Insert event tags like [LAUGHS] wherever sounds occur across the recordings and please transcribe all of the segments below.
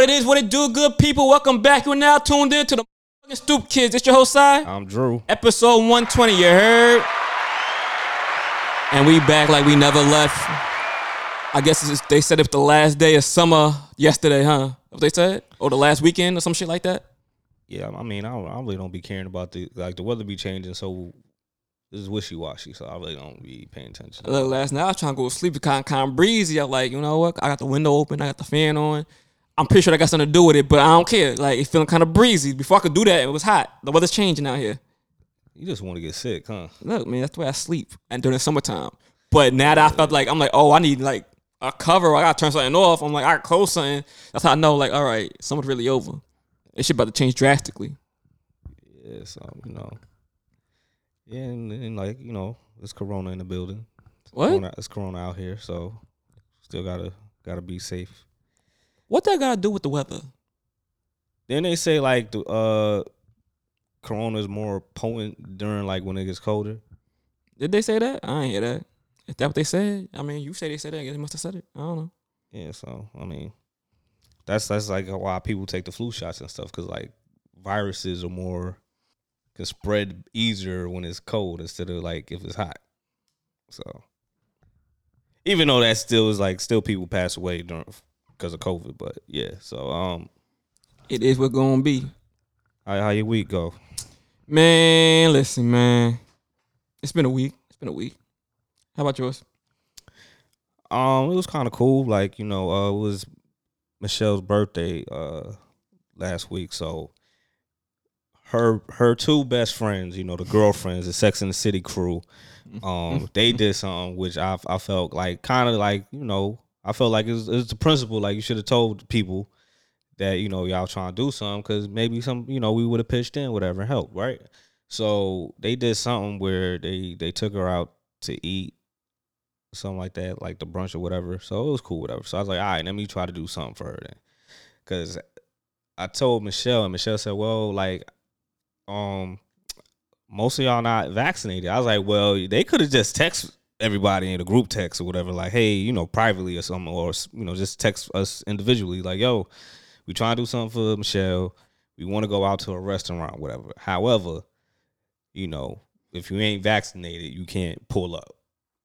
What it is, what it do, good people. Welcome back. You're now tuned in to the fucking Stoop Kids. It's your host, side. I'm Drew. Episode 120, you heard? And we back like we never left. I guess it's, they said it's the last day of summer yesterday, huh? What they said? Or the last weekend or some shit like that? Yeah, I mean, I, don't, I really don't be caring about the like the weather be changing, so this is wishy washy. So I really don't be paying attention. Look, last night I was trying to go to sleep. It kind of, kind of breezy. I'm like, you know what? I got the window open. I got the fan on. I'm pretty sure that got something to do with it, but I don't care. Like it's feeling kind of breezy. Before I could do that, it was hot. The weather's changing out here. You just want to get sick, huh? Look, man, that's the way I sleep and during the summertime. But now that I felt like I'm like, oh, I need like a cover. I gotta turn something off. I'm like, I gotta close something. That's how I know, like, all right, summer's really over. It shit about to change drastically. Yeah, so you know, yeah, and, and like you know, it's Corona in the building. What? Corona, it's Corona out here, so still gotta gotta be safe. What that got to do with the weather? Then they say like the uh, Corona is more potent during like when it gets colder. Did they say that? I ain't hear that. Is that what they said? I mean, you say they said that. I guess they must have said it. I don't know. Yeah, so I mean, that's that's like why people take the flu shots and stuff because like viruses are more can spread easier when it's cold instead of like if it's hot. So even though that still is like still people pass away during because of COVID, but yeah. So um, It is what gonna be. how, how your week go? Man, listen, man. It's been a week. It's been a week. How about yours? Um, it was kind of cool. Like you know, uh, it was Michelle's birthday uh last week, so her her two best friends, you know, the girlfriends, the Sex and the City crew, um, they did something which I I felt like kind of like you know I felt like it's was, it was the principle. Like you should have told people that you know y'all trying to do something because maybe some you know we would have pitched in whatever helped, right? So they did something where they they took her out to eat something like that, like the brunch or whatever. So it was cool, whatever. So I was like, all right, let me try to do something for her then, because I told Michelle, and Michelle said, well, like, um, most of y'all not vaccinated. I was like, well, they could have just text everybody in a group text or whatever, like, hey, you know, privately or something, or you know, just text us individually, like, yo, we trying to do something for Michelle. We want to go out to a restaurant, whatever. However, you know, if you ain't vaccinated, you can't pull up.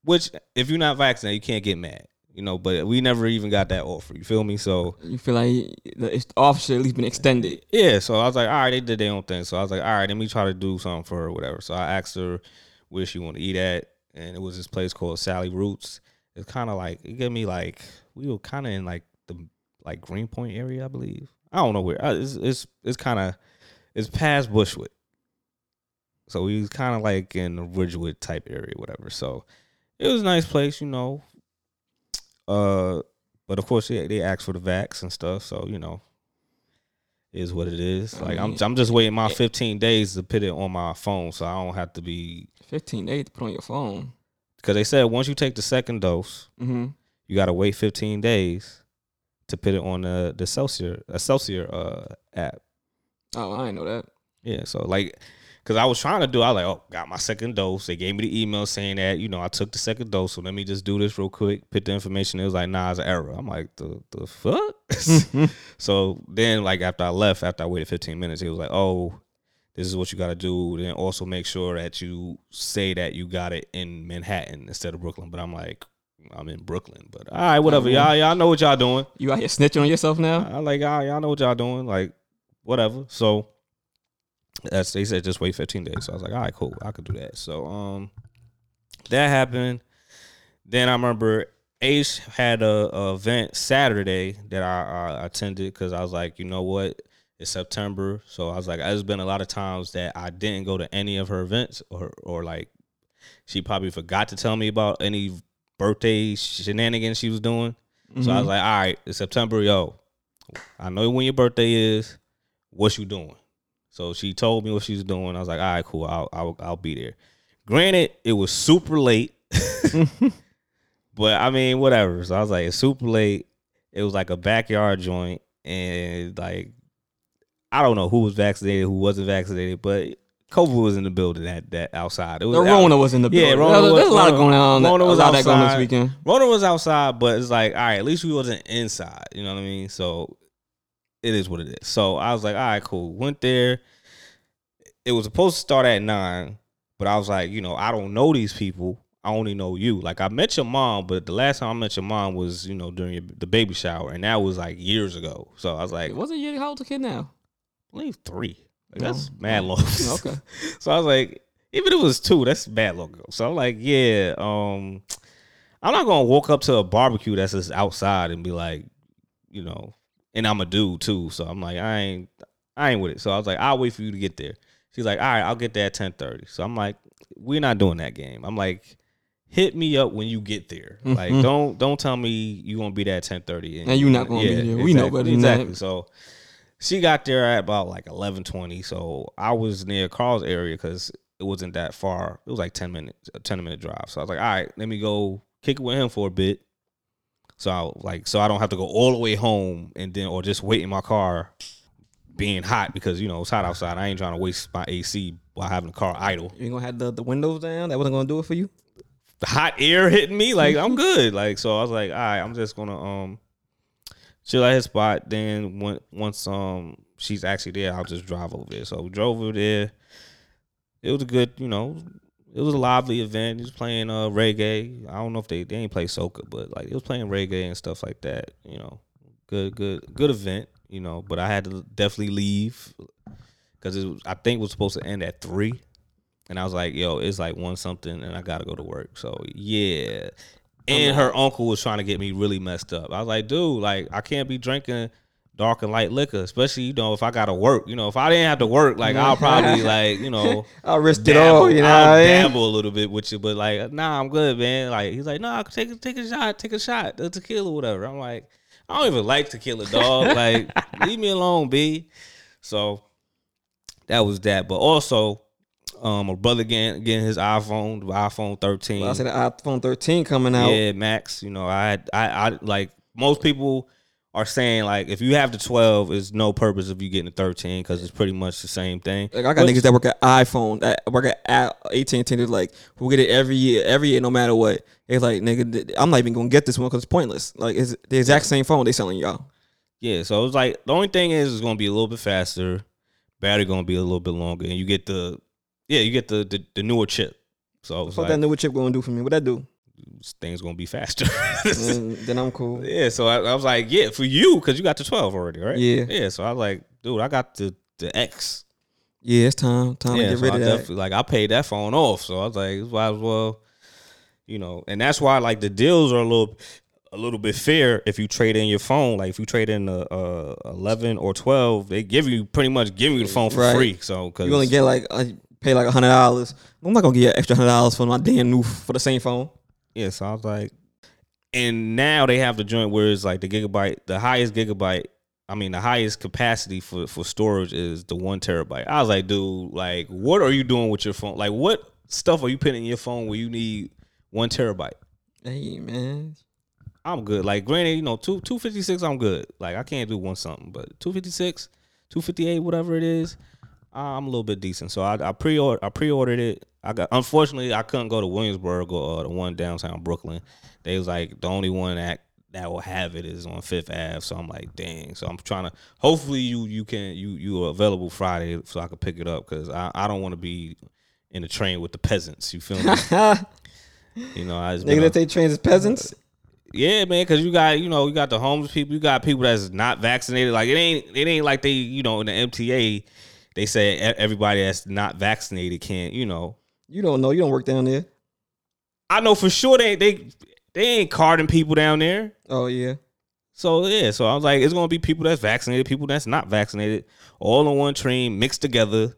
Which, if you're not vaccinated, you can't get mad. You know, but we never even got that offer. You feel me? So You feel like the it's- offer should at least been extended. yeah, so I was like, all right, they did their own thing. So I was like, all right, let me try to do something for her, whatever. So I asked her where she want to eat at, and it was this place called Sally Roots. It's kind of like it gave me like we were kind of in like the like Greenpoint area, I believe. I don't know where. It's it's it's kind of it's past Bushwick. So we was kind of like in the Ridgewood type area, whatever. So it was a nice place, you know. Uh, but of course, yeah, they asked for the vax and stuff. So you know, is what it is. I Like I'm, mean, I'm just waiting my 15 days to put it on my phone, so I don't have to be. 15 days to put on your phone. Because they said once you take the second dose, Mm-hmm. you got to wait 15 days to put it on the the Celsius Excelsior uh, app. Oh, I didn't know that. Yeah, so like, cause I was trying to do, I was like, oh, got my second dose. They gave me the email saying that you know I took the second dose, so let me just do this real quick. Put the information. It was like, nah, it's an error. I'm like, the the fuck. [LAUGHS] so then, like after I left, after I waited 15 minutes, he was like, oh, this is what you got to do. Then also make sure that you say that you got it in Manhattan instead of Brooklyn. But I'm like, I'm in Brooklyn. But all right, whatever. Oh. Y'all, y'all know what y'all doing. You out here snitching on yourself now? I like y'all, y'all know what y'all doing, like whatever. So that's they said just wait 15 days. So I was like, all right, cool, I could do that. So um that happened. Then I remember Ace had a, a event Saturday that I, I attended because I was like, you know what, it's September, so I was like, there's been a lot of times that I didn't go to any of her events or or like she probably forgot to tell me about any birthday shenanigans she was doing. So I was Mhm. like, all right, it's September, yo. I know when your birthday is. What you doing? So she told me what she was doing. I was like, all right, cool. I'll I'll, I'll be there. Granted, it was super late, [LAUGHS] [LAUGHS] but I mean, whatever. So I was like, it's super late. It was like a backyard joint, and like, I don't know who was vaccinated, who wasn't vaccinated, but COVID was in the building that that outside. It was The Rona was in the Yeah, building. Rona There's, was- there's a lot Rona- going on. Rona was of that this weekend. Rona was outside, but it's like, all right, at least we wasn't inside. You know what I mean? So it is what it is. So I was like, all right, cool. Went there. It was supposed to start at nine, but I was like, you know, I don't know these people. I only know you. Like I met your mom, but the last time I met your mom was, you know, during your, the baby shower, and that was like years ago. So I was like, What's a year? How old's the kid now? I believe three. Like, No. That's mad long. [LAUGHS] Okay. so I was like, even if it was two, that's bad long ago. So I'm like, yeah, um, I'm not gonna walk up to a barbecue that's just outside and be like, you know, and I'm a dude too. So I'm like, I ain't I ain't with it. So I was like, I'll wait for you to get there. She's like, all right, I'll get there at 10:30. So I'm like, we're not doing that game. I'm like, hit me up when you get there. Like, Mhm. don't don't tell me you gonna be there at 10:30 And you're not gonna be there. We know better than that. exactly. So she got there at about like 11:20. So I was near Carl's area because it wasn't that far. It was like 10 minutes, a 10 minute drive. So I was like, all right, let me go kick it with him for a bit. So I like so I don't have to go all the way home and then or just wait in my car being hot because you know it's hot outside. I ain't trying to waste my AC while having the car idle. You ain't gonna have the, the windows down? That wasn't gonna do it for you? The hot air hitting me, like I'm good. Like so I was like, all right, I'm just gonna um chill at his spot. Then when, once um she's actually there, I'll just drive over there. So we drove over there. It was a good, you know, it was a lively event. He was playing uh reggae. I don't know if they they ain't play soca, but like it was playing reggae and stuff like that. You know, good good good event. You know, but I had to definitely leave because it was, I think it was supposed to end at three, and I was like, yo, it's like one something, and I gotta go to work. So yeah. And her uncle was trying to get me really messed up. I was like, dude, like I can't be drinking dark and light liquor, especially you know if I gotta work. You know, if I didn't have to work, like I'll probably like you know [LAUGHS] I'll risk it all, you know. I'll mean? dabble a little bit with you, but like, nah, I'm good, man. Like he's like, nah, take a take a shot, take a shot, the tequila, or whatever. I'm like, I don't even like tequila, dog. [LAUGHS] like, leave me alone, b. So that was that, but also. Um, my brother getting getting his iPhone, the iPhone 13. Well, I said the iPhone 13 coming out. Yeah, Max. You know, I, I, I like most people are saying like if you have the 12, it's no purpose of you getting the 13 because it's pretty much the same thing. Like I got Which- niggas that work at iPhone, that work at AT and T. They're like, we'll get it every year, every year, no matter what. It's like, nigga, I'm not even gonna get this one because it's pointless. Like it's the exact same phone they selling y'all. Yeah, so it's like the only thing is it's gonna be a little bit faster, battery gonna be a little bit longer, and you get the yeah you get the the, the newer chip. So What like that new chip gonna do for me? What that do? Things gonna be faster. [LAUGHS] Then I'm cool. yeah, so I, I was like, yeah, for you because you got the 12 already, right? Yeah. yeah. So I was like, dude, I got the the X. Yeah, it's time. Time yeah, to get so rid I of that. like I paid that phone off, so I was like, it's why as well, you know, and that's why like the deals are a little a little bit fair if you trade in your phone. Like if you trade in a, uh eleven or twelve, they give you pretty much give you the phone for Right. free. So because You only get like pay like a hundred dollars. I'm not gonna get an extra hundred dollars for my damn new for the same phone. Yeah, so I was like, and now they have the joint where it's like the gigabyte, the highest gigabyte. I mean, the highest capacity for for storage is the one terabyte. I was like, dude, like, what are you doing with your phone? Like, what stuff are you putting in your phone where you need one terabyte? Hey man, I'm good. Like granted, you know, two two fifty six, I'm good. Like I can't do one something, but two fifty six, two fifty eight, whatever it is, I'm a little bit decent. So I, I pre I pre ordered it. I got unfortunately I couldn't go to Williamsburg or uh, the one downtown Brooklyn. They was like the only one that that will have it is on Fifth Ave. So I'm like, dang. So I'm trying to. Hopefully you you can you you are available Friday so I can pick it up because I I don't want to be in the train with the peasants. You feel me? [LAUGHS] you know, I just been that they train as peasants. yeah, man, because you got you know you got the homeless people, you got people that's not vaccinated. Like it ain't it ain't like they you know in the MTA they say everybody that's not vaccinated can't you know. You don't know. You don't work down there. I know for sure they they they ain't carding people down there. Oh yeah. So yeah, so I was like, it's gonna be people that's vaccinated, people that's not vaccinated, all on one train mixed together.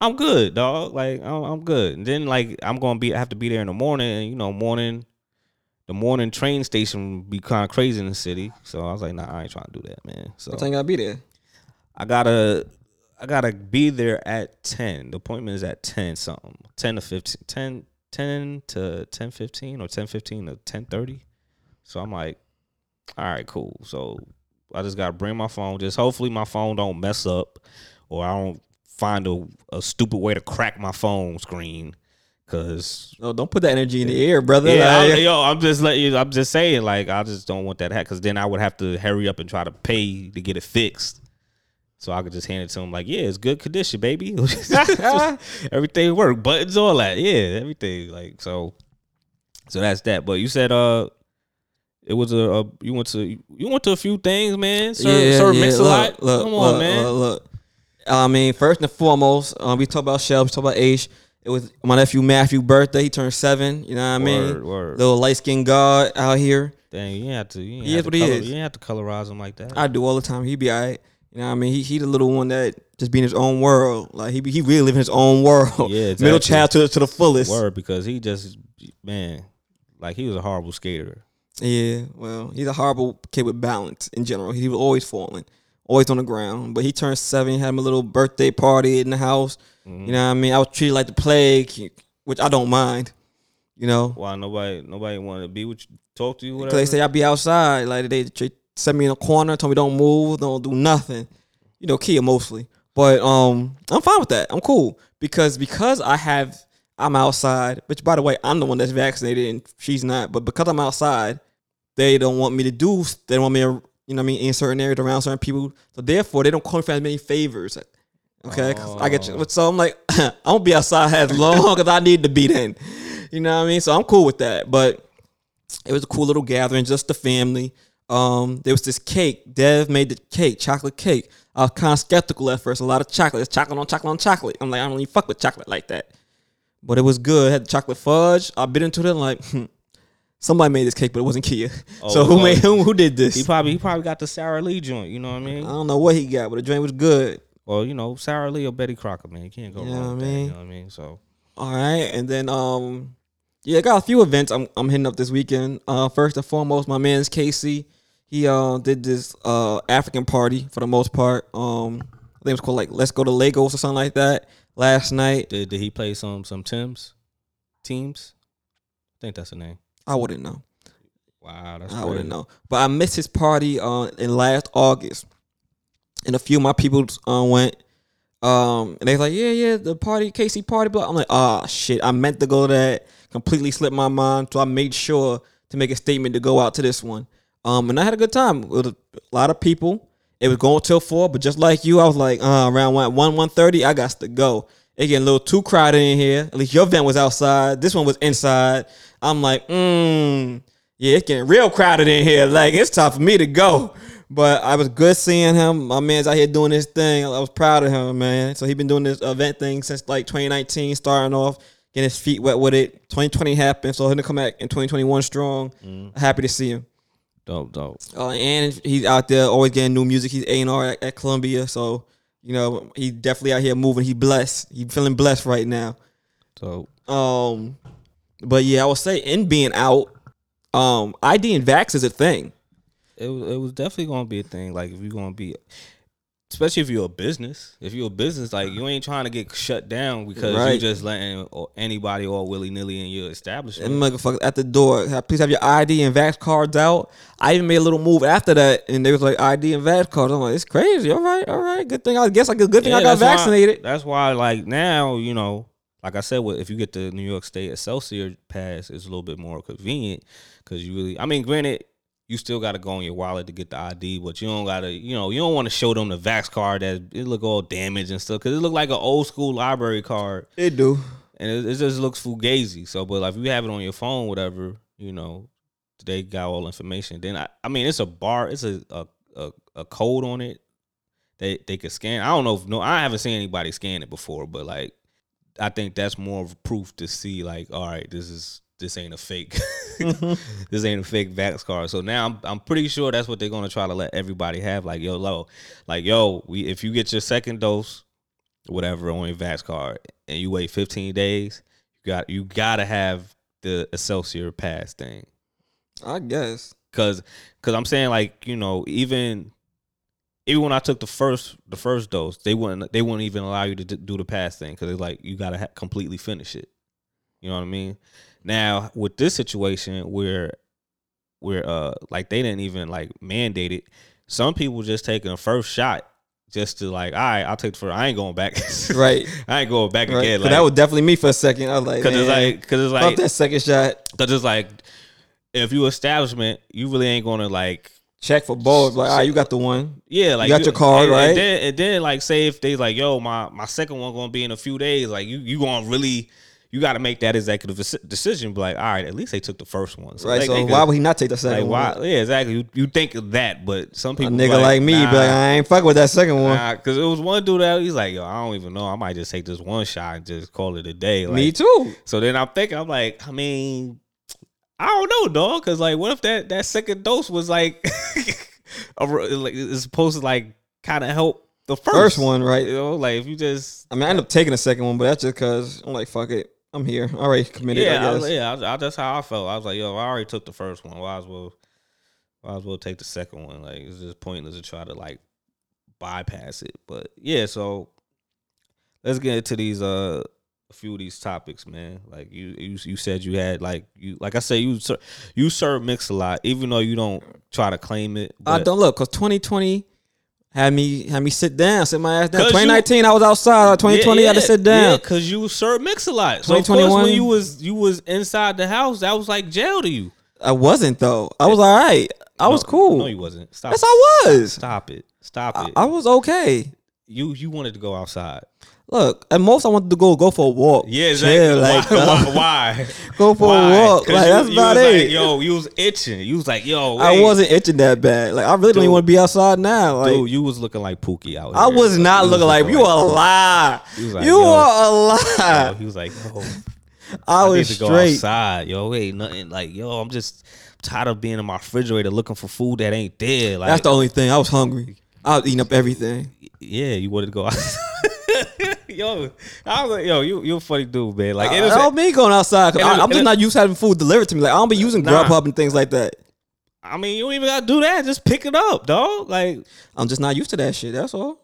I'm good, dog. Like I'm, I'm good. And then like I'm gonna be I have to be there in the morning, and you know morning, the morning train station be kind of crazy in the city. So I was like, nah, I ain't trying to do that, man. So time you gotta be there? I gotta I gotta be there at ten. The appointment is at ten something, ten to 15, 10, 10 to ten fifteen or ten fifteen to ten thirty. So I'm like, all right, cool. So I just gotta bring my phone. Just hopefully my phone don't mess up, or I don't find a, a stupid way to crack my phone screen. Cause No, don't put that energy in the air, brother. yeah, Like, yo, I'm just letting you. I'm just saying, like, I just don't want that to happen. Cause then I would have to hurry up and try to pay to get it fixed. So I could just hand it to him, like, yeah, it's good condition, baby. [LAUGHS] [LAUGHS] everything worked, buttons, all that, yeah, everything. Like, so, so that's that. But you said, uh, it was a, a you went to you went to a few things, man. Sir, yeah, Sir yeah. Mix a lot. Look, Come on, look, man. Look, look. I mean, first and foremost, um, we talk about Shelby, talk about age. It was my nephew Matthew' birthday. He turned seven. You know what I mean? Word, word. Little light skinned god out here. Dang, you ain't have to. You He have is to what he is. You ain't have to colorize him like that. I do all the time. He be alright. You know what I mean? He he the little one that just be in his own world. Like he be, he really live in his own world. Yeah, [LAUGHS] Middle exactly. child to, to the fullest. Word, because he just man, like he was a horrible skater. Yeah, well, he's a horrible kid with balance in general. He was always falling, always on the ground. But he turned seven, had him a little birthday party in the house. Mm-hmm. You know what I mean? I was treated like the plague, which I don't mind. You know, Why nobody nobody wanted to be with you, talk to you, because whatever. they say I be outside. Like they, they set me in a corner, told me don't move, don't do nothing. You know, Kia mostly. But um, I'm fine with that. I'm cool because because I have I'm outside. Which by the way, I'm the one that's vaccinated and she's not. But because I'm outside, they don't want me to do. They don't want me to, you know, what I mean, in certain areas around certain people. So therefore, they don't call me for as many favors. Okay, 'Cause I get you. So I'm like, [LAUGHS] I'm gonna be outside as long as I need to be. Then, you know what I mean. So I'm cool with that. But it was a cool little gathering, just the family. Um, there was this cake. Dev made the cake, chocolate cake. I was kind of skeptical at first. A lot of chocolate. It's chocolate on chocolate on chocolate. I'm like, I don't even fuck with chocolate like that. But it was good. It had the chocolate fudge. I bit into it. I'm like, hmm, somebody made this cake, but it wasn't Kia. so Oh, who oh. made who, [LAUGHS] who did this? he probably he probably got the Sara Lee joint. You know what I mean? I don't know what he got, but the drink was good. Well, you know Sara Lee or Betty Crocker, man. You can't go You know wrong what with I that. You know what I mean? So All right, and then um, yeah, I got a few events I'm I'm hitting up this weekend. Uh, first and foremost, my man's Casey. He uh did this uh African party for the most part. Um, I think it was called like Let's Go to Lagos or something like that last night. did did he play some some Tim's teams? I think that's the name. I wouldn't know. Wow, that's I wouldn't know. But I missed his party uh, in last August, and a few of my people uh, went. Um, and they was like, yeah, yeah, the party, Casey party. But I'm like, ah, shit, I meant to go to that. Completely slipped my mind, so I made sure to make a statement to go out to this one. Um, and I had a good time with a lot of people. It was going till four, but just like you, I was like, uh, around one thirty, I got to go. It getting a little too crowded in here. At least your vent was outside. This one was inside. I'm like, mm, yeah, it's getting real crowded in here. Like it's time for me to go. But I was good seeing him. My man's out here doing his thing. I was proud of him, man. So he been doing this event thing since like 2019, starting off, getting his feet wet with it. 2020 happened, so he'll come back in 2021 strong. Happy to see him. Dope, dope. Uh, and he's out there always getting new music. He's A and R at, at Columbia, so you know he definitely out here moving. He blessed. He feeling blessed right now. So Um, but yeah, I would say in being out, um, ID and vax is a thing. it was it was definitely gonna be a thing. Like if you're gonna be, especially if you're a business. If you're a business, like you ain't trying to get shut down because Right. you just letting or anybody all willy nilly in your establishment. And motherfuckers at the door, please have your ID and vax cards out. I even made a little move after that, and they was like ID and vax cards. I'm like, it's crazy. All right, all right. Good thing I guess I good thing I got that's why- vaccinated. that's why, like now, you know, like I said, if you get the New York State Excelsior pass, it's a little bit more convenient because you really. I mean, granted, you still got to go on your wallet to get the ID, but you don't got to. You know, you don't want to show them the Vax card that it look all damaged and stuff because it look like an old school library card It do. and it, it just looks fugazi. So, but like if you have it on your phone, whatever, you know, they got all information. Then I, I mean, it's a bar, it's a a, a, a code on it. They they could scan. I don't know if no, I haven't seen anybody scan it before, but like, I think that's more of proof to see like, all right, this is this ain't a fake, mm-hmm. [LAUGHS] this ain't a fake Vax card. So now I'm I'm pretty sure that's what they're gonna try to let everybody have. Like yo, low, like yo, we if you get your second dose whatever on your Vax card and you wait 15 days, you got you gotta have the Excelsior pass thing. I guess. Cause cause I'm saying like, you know, even even when I took the first the first dose, they wouldn't they wouldn't even allow you to d- do the pass thing because it's like you gotta ha- completely finish it. You know what I mean? Now with this situation where where uh like they didn't even like mandate it, some people just taking a first shot just to like, all right, I'll take the first. I ain't going back. [LAUGHS] Right. I ain't going back Right. again. Like, that was definitely me for a second. I was like, cause it's like, cause it's like, that second shot. cause it's like, if you establishment, you really ain't gonna like, Check for both. Like, all right, you got the one. yeah, like got your card, and, right? And then, and then like, say if they like, yo, my my second one gonna be in a few days. Like, you you gonna really. You got to make that executive decision. Be like, all right, at least they took the first one. Right. they- so they why would he not take the Like second why? Yeah, exactly. You, you think of that, but some A people, nigga like, me, be like, I ain't fuck with that second one. because it was one dude that he's like, yo, I don't even know. I might just take this one shot and just call it a day. Like, me too. So then I'm thinking, I'm like, I mean, I don't know, dog, because like, what if that that second dose was like, [LAUGHS] a, like it's supposed to like kind of help the first, First one, right? You know, like if you just I mean, I end up taking the second one, but that's just because I'm like, fuck it. I'm here. I already committed. yeah, I I yeah, I I- that's how I felt. I was like, yo, I already took the first one. Why as well, why as well take the second one? Like it's just pointless to try to like bypass it. But yeah, so let's get into these uh a few of these topics, man. Like you you you said you had like you like I said you you serve mix a lot, even though you don't try to claim it. I but- don't look because 2020 had me had me sit down, sit my ass down. 'Cause you- 2019, I was outside. 2020, I had to sit down. Yeah, cause you served mix a lot. So of course 2021 when you was you was inside the house, that was like jail to you. I wasn't though. I was all right. I was cool. No, you wasn't. Stop. yes, I was. Stop it. Stop I, it. I was okay. you you wanted to go outside. Look, at most I wanted to go go for a walk. Yeah, Chill, like, why, uh, why? [LAUGHS] Go for Why? a walk. Like you- that's you about was it. Like, yo, you was itching. You was like, yo, I wasn't itching that bad. Like I really don't even want to be outside now. Like Dude, you was looking like Pookie out here. I was not You looking like you. A lie. Like, you yo. are a Yo, lie. he was like, yo, [LAUGHS] I I need was to go outside. Yo, wait, nothing. Like, yo, I'm just tired of being in my refrigerator looking for food that ain't there. Like, That's the only thing. I was hungry. I was eating up everything. yeah, you wanted to go [LAUGHS] outside. [LAUGHS] yo, I was like, yo, you you a funny dude, man. Like, it was, I don't mean going outside. I, am just not used to having food delivered to me. Like I don't be using Nah. Grubhub and things like that. I mean, you don't even gotta do that. Just pick it up, dog. Like, I'm just not used to that shit. That's all.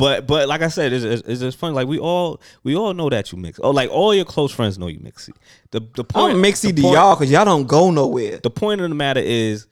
But but like I said, it's, it's, it's just funny. Like we all we all know that you mix. Oh, like all your close friends know you mixy. The the point don't mix the to point- y'all because y'all don't go nowhere. The point of the matter is,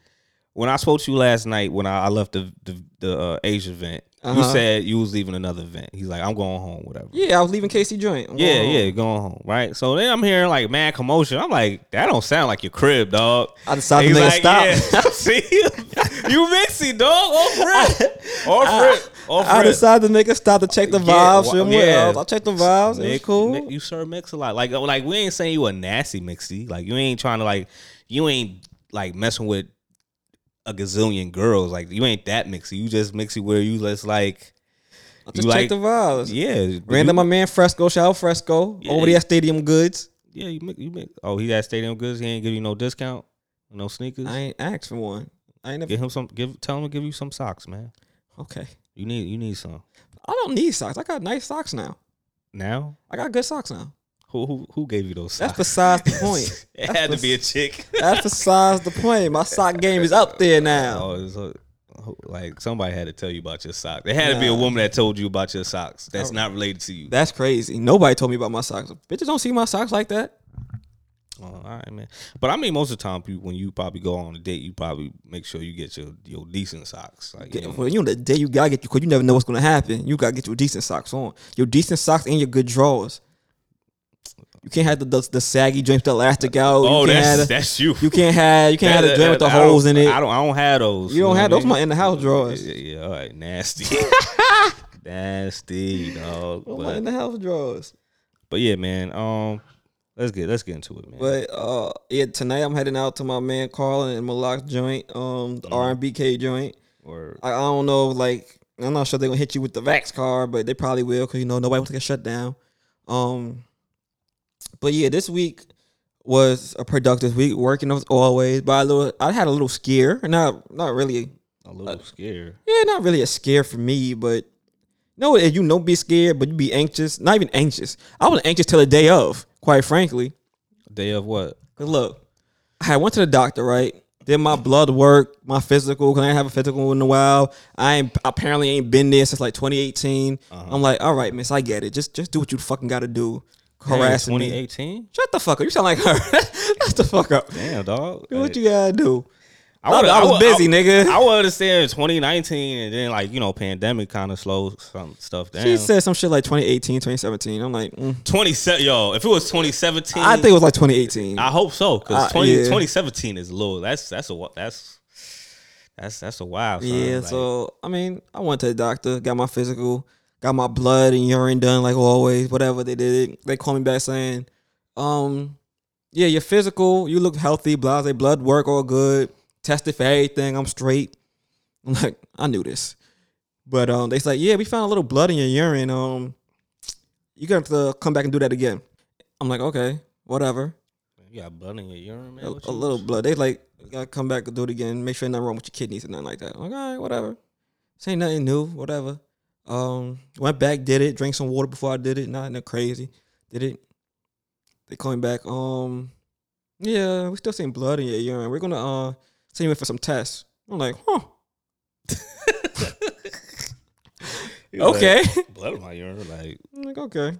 when I spoke to you last night, when I, I left the the, the uh, Asia event, you Uh-huh. said you was leaving another event. He's like, I'm going home, whatever. Yeah, I was leaving Casey joint. I'm Yeah, going yeah, going home, right? So then I'm hearing like mad commotion. I'm like, that don't sound like your crib, dog. I decided to like, stop. yeah. [LAUGHS] See, [LAUGHS] you mixy, dog. Off [LAUGHS] rip, off rip, off I decided to make a stop to check the Yeah, vibes. wa- somewhere yeah. I checked the vibes. It was cool. mi- you serve mix a lot. Like like we ain't saying you a nasty mixy. Like you ain't trying to like you ain't like messing with a gazillion girls. Like you ain't that mixy. You just mixy where you just like I just you checked like- the vibes. yeah. Ran you, my man Fresco. Shout out Fresco. Yeah. Over there at Stadium Goods. Yeah, you make, you mix. Oh, he had stadium goods. He ain't give you no discount, no sneakers. I ain't asked for one. I ain't never. Give him some. Give tell him to give you some socks, man. Okay. You need you need some I don't need socks. I got nice socks now. now. I got good socks now. Who who who gave you those Socks? That's besides the [LAUGHS] point. it That's had to be a chick. That's besides the point. My sock game is up there now. [LAUGHS] Oh, like somebody had to tell you about your socks. There had to be a woman that told you about your socks. That's not related to you. That's crazy. Nobody told me about my socks. Bitches don't see my socks like that. Oh, all right, man. But I mean, most of the time, when you probably go on a date, you probably make sure you get your your decent socks. Like, you Yeah, know, well, you know the day you gotta get you because you never know what's gonna happen. You gotta get your decent socks on. Your decent socks and your good drawers. You can't have the the, the saggy joint with the elastic out. oh, you can't have that's that's you. you can't have you can't have the joint with the holes in it. I don't. I don't have those. You don't have those. I My in the house drawers. Yeah, yeah, all right, nasty, [LAUGHS] nasty, dog. My in the house drawers. but yeah, man. Um, let's get let's get into it, man. But uh, yeah, tonight I'm heading out to my man Carlin and Malak joint, um, the Mhm. R and BK joint. or I, I don't know, like I'm not sure they're gonna hit you with the Vax card, but they probably will because you know nobody wants to get shut down. Um, but yeah, this week was a productive week, working as always. But a little, I had a little scare, not not really, a little scare. yeah, not really a scare for me, but no, you don't be scared, but you be anxious. Not even anxious. I was anxious till the day of, quite frankly. Day of what? Cause look, I went to the doctor, right? Did my blood work, my physical, cause I didn't have a physical in a while. I ain't apparently ain't been there since like 2018. Uh-huh. I'm like, all right, miss, I get it. Just just do what you fucking gotta do. Harassing 2018. Shut the fuck up. You sound like her. [LAUGHS] Shut the fuck up. Damn, dog. Do what you gotta do. I, I, I was would- busy, I, nigga. I would understand in 2019 and then like you know pandemic kind of slowed some stuff down. she said some shit like 2018, 2017. I'm like, mm. 27. Yo, if it was 2017, I think it was like 2018. I hope so because Uh, 20, yeah. 2017 is low. That's that's a that's that's that's a. Son. yeah, Like, so I mean, I went to the doctor, got my physical, got my blood and urine done like always. Whatever they did, they called me back saying, um, yeah, your physical, you look healthy. Blah, say blood work all good. Tested for everything. I'm straight. I'm like, I knew this, but um, they said, yeah, we found a little blood in your urine. Um, you got to have to come back and do that again. I'm like, okay, whatever. you got blood in your urine, man. a, a little blood. They like you gotta come back and do it again. Make sure nothing wrong with your kidneys and nothing like that. I'm like, all right, whatever. This ain't nothing new, whatever. Um, went back, did it, drank some water before I did it. Not nothing crazy. Did it. They coming back. Um, yeah, we still seeing blood in your urine. We're gonna uh send you in for some tests. I'm like, huh, [LAUGHS] You like, okay. blood in my urine, like I'm like, okay.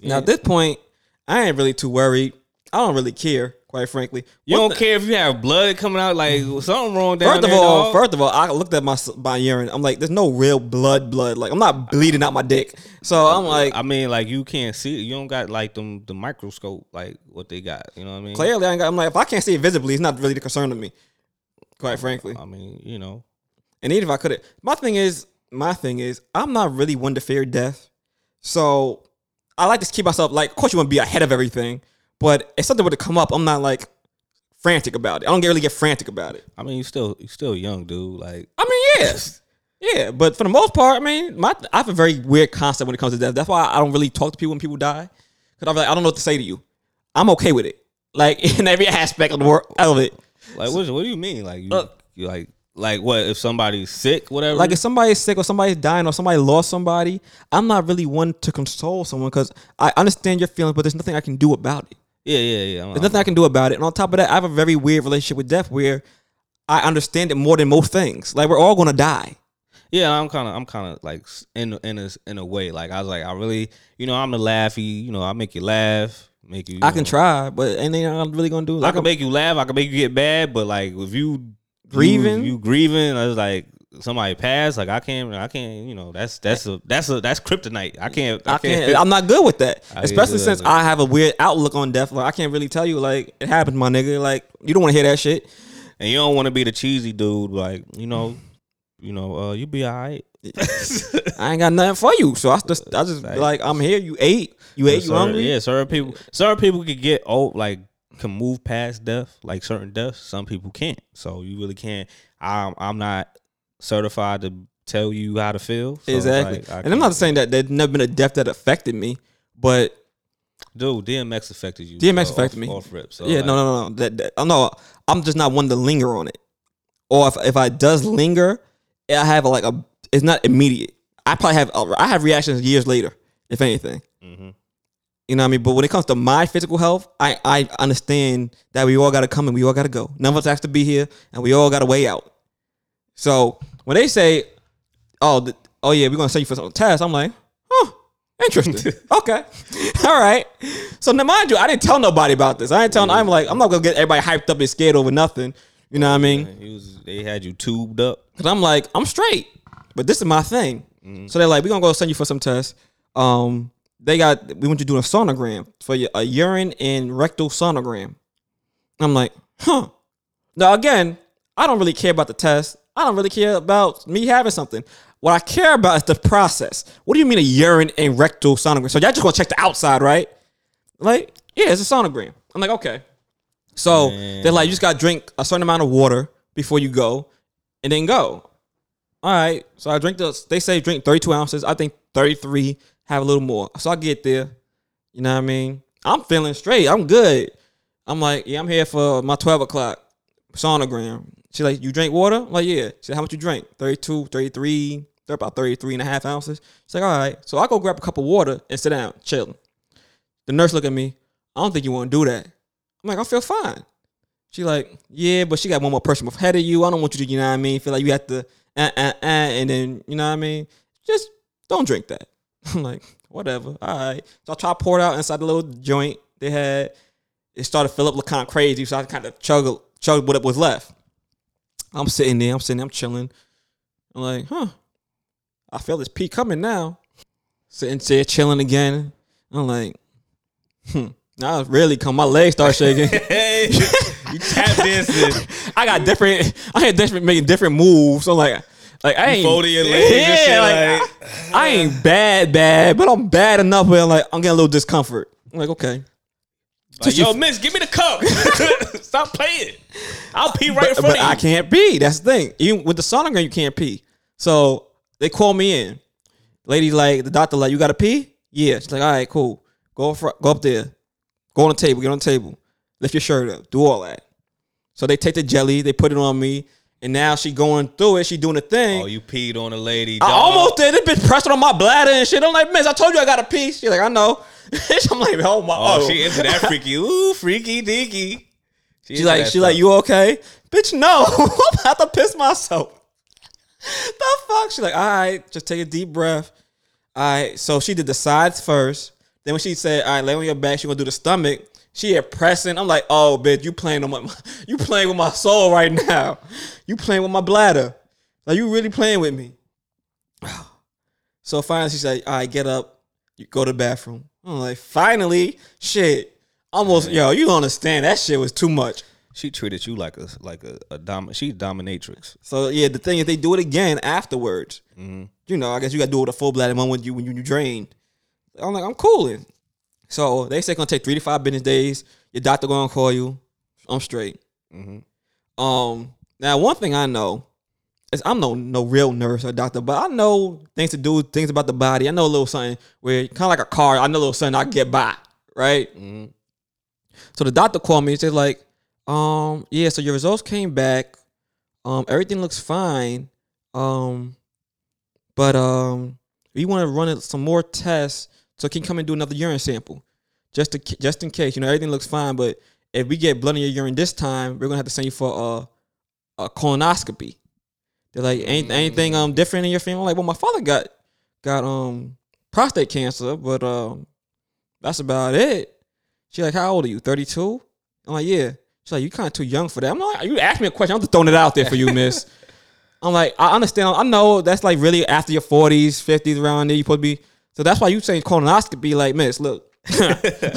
yeah. Now at this point, I ain't really too worried. I don't really care, quite frankly. you What don't the- care if you have blood coming out, like something wrong down First of there. all, dog. first of all, I looked at my my urine. I'm like, there's no real blood, blood. Like I'm not bleeding out my dick. So I'm like, I mean, like you can't see it. You don't got like them the microscope, like what they got. You know what I mean? clearly, I ain't got, I'm like, if I can't see it visibly, it's not really the concern of me. Quite frankly, I mean, you know, and even if I could, have my thing is, my thing is, I'm not really one to fear death. So I like to keep myself like, of course, you want to be ahead of everything, but if something were to come up, I'm not like frantic about it. I don't get really get frantic about it. I mean, you still you still young, dude. Like I mean, yes. Yeah, but for the most part, I mean, my I have a very weird concept when it comes to death. That's why I don't really talk to people when people die, because I'm like, I don't know what to say to you. I'm okay with it, like [LAUGHS] in every aspect of the world of it. Like what? What do you mean? Like you, Look. you like like what? If somebody's sick, whatever. Like if somebody's sick or somebody's dying or somebody lost somebody, I'm not really one to console someone because I understand your feelings, but there's nothing I can do about it. Yeah, yeah, yeah. I'm- There's nothing I can do about it. And on top of that, I have a very weird relationship with death where I understand it more than most things. Like we're all gonna die. yeah, I'm kind of, I'm kind of like in in a in a way. Like I was like, I really, you know, I'm the laughy. You know, I make you laugh, make you. you I can try, but anything I'm really gonna do. I Like can make you laugh. I can make you get bad. But like if you Grieving? you, you grieving. I was like somebody passed. Like I can't, I can't. You know, that's that's a that's a that's kryptonite. I can't. I, I can't. I'm not good with that, I especially since I have a weird outlook on death. Like I can't really tell you, like it happened, my nigga. Like you don't want to hear that shit. and you don't want to be the cheesy dude. Like you know, you know, uh, you be all right. I ain't got nothing for you, so I just, I just Like- like I'm here. You ate, you ate, you hungry. Yeah, certain people, certain people can get old, like can move past death, like certain deaths. Some people can't. So you really can't. I'm, I'm not certified to tell you how to feel. So, exactly. like, and I'm not saying that there's never been a death that affected me, but dude. DMX affected you. DMX uh, affected off- me. Off rip. So yeah, like, no, no, no. That, that, no, I'm just not one to linger on it. Or if if I does linger, I have like a. It's not immediate. I probably have. I have reactions years later, if anything. Mhm. You know what I mean? But when it comes to my physical health, I, I understand that we all got to come and we all got to go. None of us has to be here, and we all got a way out. So when they say, "Oh, th- oh yeah, we're gonna send you for some tests," I'm like, "Huh, interesting. [LAUGHS] okay, [LAUGHS] all right." So now, mind you, I didn't tell nobody about this. I ain't telling. I'm like, I'm not gonna get everybody hyped up and scared over nothing. You know what I mean? He was, they had you tubed up. Cause I'm like, I'm straight, but this is my thing. So they're like, we're gonna go send you for some tests. Um, they got we went to do a sonogram for a urine and rectal sonogram. I'm like, huh. Now again, I don't really care about the test. I don't really care about me having something. What I care about is the process. What do you mean a urine and rectal sonogram? So y'all just gonna check the outside, right? Like, yeah, it's a sonogram. I'm like, okay. So Man. they're like, you just gotta drink a certain amount of water before you go, and then go. All right. So I drink the. They say drink 32 ounces. I think 33. Have a little more. So I get there. You know what I mean? I'm feeling straight. I'm good. I'm like, yeah, I'm here for my 12 o'clock sonogram. She's like, you drink water? I'm like, yeah. She said, how much you drink? 32, 33. They're about 33 and a half ounces. She's like, all right. So I go grab a cup of water and sit down, chilling. The nurse look at me. I don't think you want to do that. I'm like, I feel fine. She like, yeah, but she got one more person ahead of you. I don't want you to, you know what I mean? Feel like you have to, uh, uh, uh, and then, you know what I mean? Just don't drink that. [LAUGHS] I'm like, whatever. All right. So I try to pour it out inside the little joint they had. It started to fill up look kind of crazy. So I kind of chug, chug what was left. I'm sitting there, I'm sitting there, I'm chilling. I'm like, huh. I feel this pee coming now. Sitting there chilling again. I'm like, hmm. Now really come. My legs start shaking. [LAUGHS] Hey, you tap dancing. [LAUGHS] I got different. I had different making different moves. So like, like I ain't folding your legs and shit, like, I, I ain't bad, bad, but I'm bad enough where like I'm getting a little discomfort. I'm like, okay, Like, yo, miss, give me the cup. [LAUGHS] Stop playing. I'll pee right in front but of you. I can't pee. That's the thing. Even with the sonogram, you can't pee. So they call me in. Lady, like the doctor, like you got to pee. Yeah, she's like, all right, cool. Go fr- go up there. Go on the table. Get on the table. Lift your shirt up. Do all that. So they take the jelly. They put it on me. And now she going through it. She doing the thing. Oh, you peed on a lady. I dog. almost did. This bitch pressing on my bladder and shit. I'm like, miss, I told you I got a piece. She's like, I know. [LAUGHS] I'm like, oh my. Oh, oh, she into that freaky. Ooh, freaky deaky. She She's like, she's like, you okay? Bitch, no. [LAUGHS] I'm about to piss myself. the fuck? She's like, all right, just take a deep breath. All right. So she did the sides first. Then when she said, all right, lay on your back, she gonna do the stomach. She had pressing. I'm like, oh, bitch, you playing on my, [LAUGHS] you playing with my soul right now. You playing with my bladder. Like you really playing with me. [SIGHS] So finally, she said, all right, get up. You go to the bathroom. I'm like, finally, shit. Almost, yo, you don't understand. That shit was too much. She treated you like a like a, a dom. She's dominatrix. So yeah, the thing is, they do it again afterwards. You know, I guess you got to do it with a full bladder one when you when you, you drain. I'm like, I'm cooling. So they say it's gonna take three to five business days. Your doctor gonna call you. I'm straight. Um, now one thing I know I'm no no real nurse or doctor, but I know things to do, things about the body. I know a little something where kind of like a car. I know a little something I get by, right? So the doctor called me and said like, um, yeah, so your results came back. Um, everything looks fine. Um, but um, we want to run some more tests so can you come and do another urine sample, just to, just in case. You know, everything looks fine, but if we get blood in your urine this time, we're gonna have to send you for a, a colonoscopy. They're like, ain't anything um different in your family? I'm like, well, my father got got um prostate cancer, but um that's about it. She's like, how old are you? 32? I'm like, yeah. She's like, you kind of too young for that. I'm like, you asked me a question. I'm just throwing it out there for you, [LAUGHS] miss. I'm like, I understand. I know that's like really after your 40s, 50s, around there. You supposed to be. So that's why you saying colonoscopy. Like, miss, look, [LAUGHS]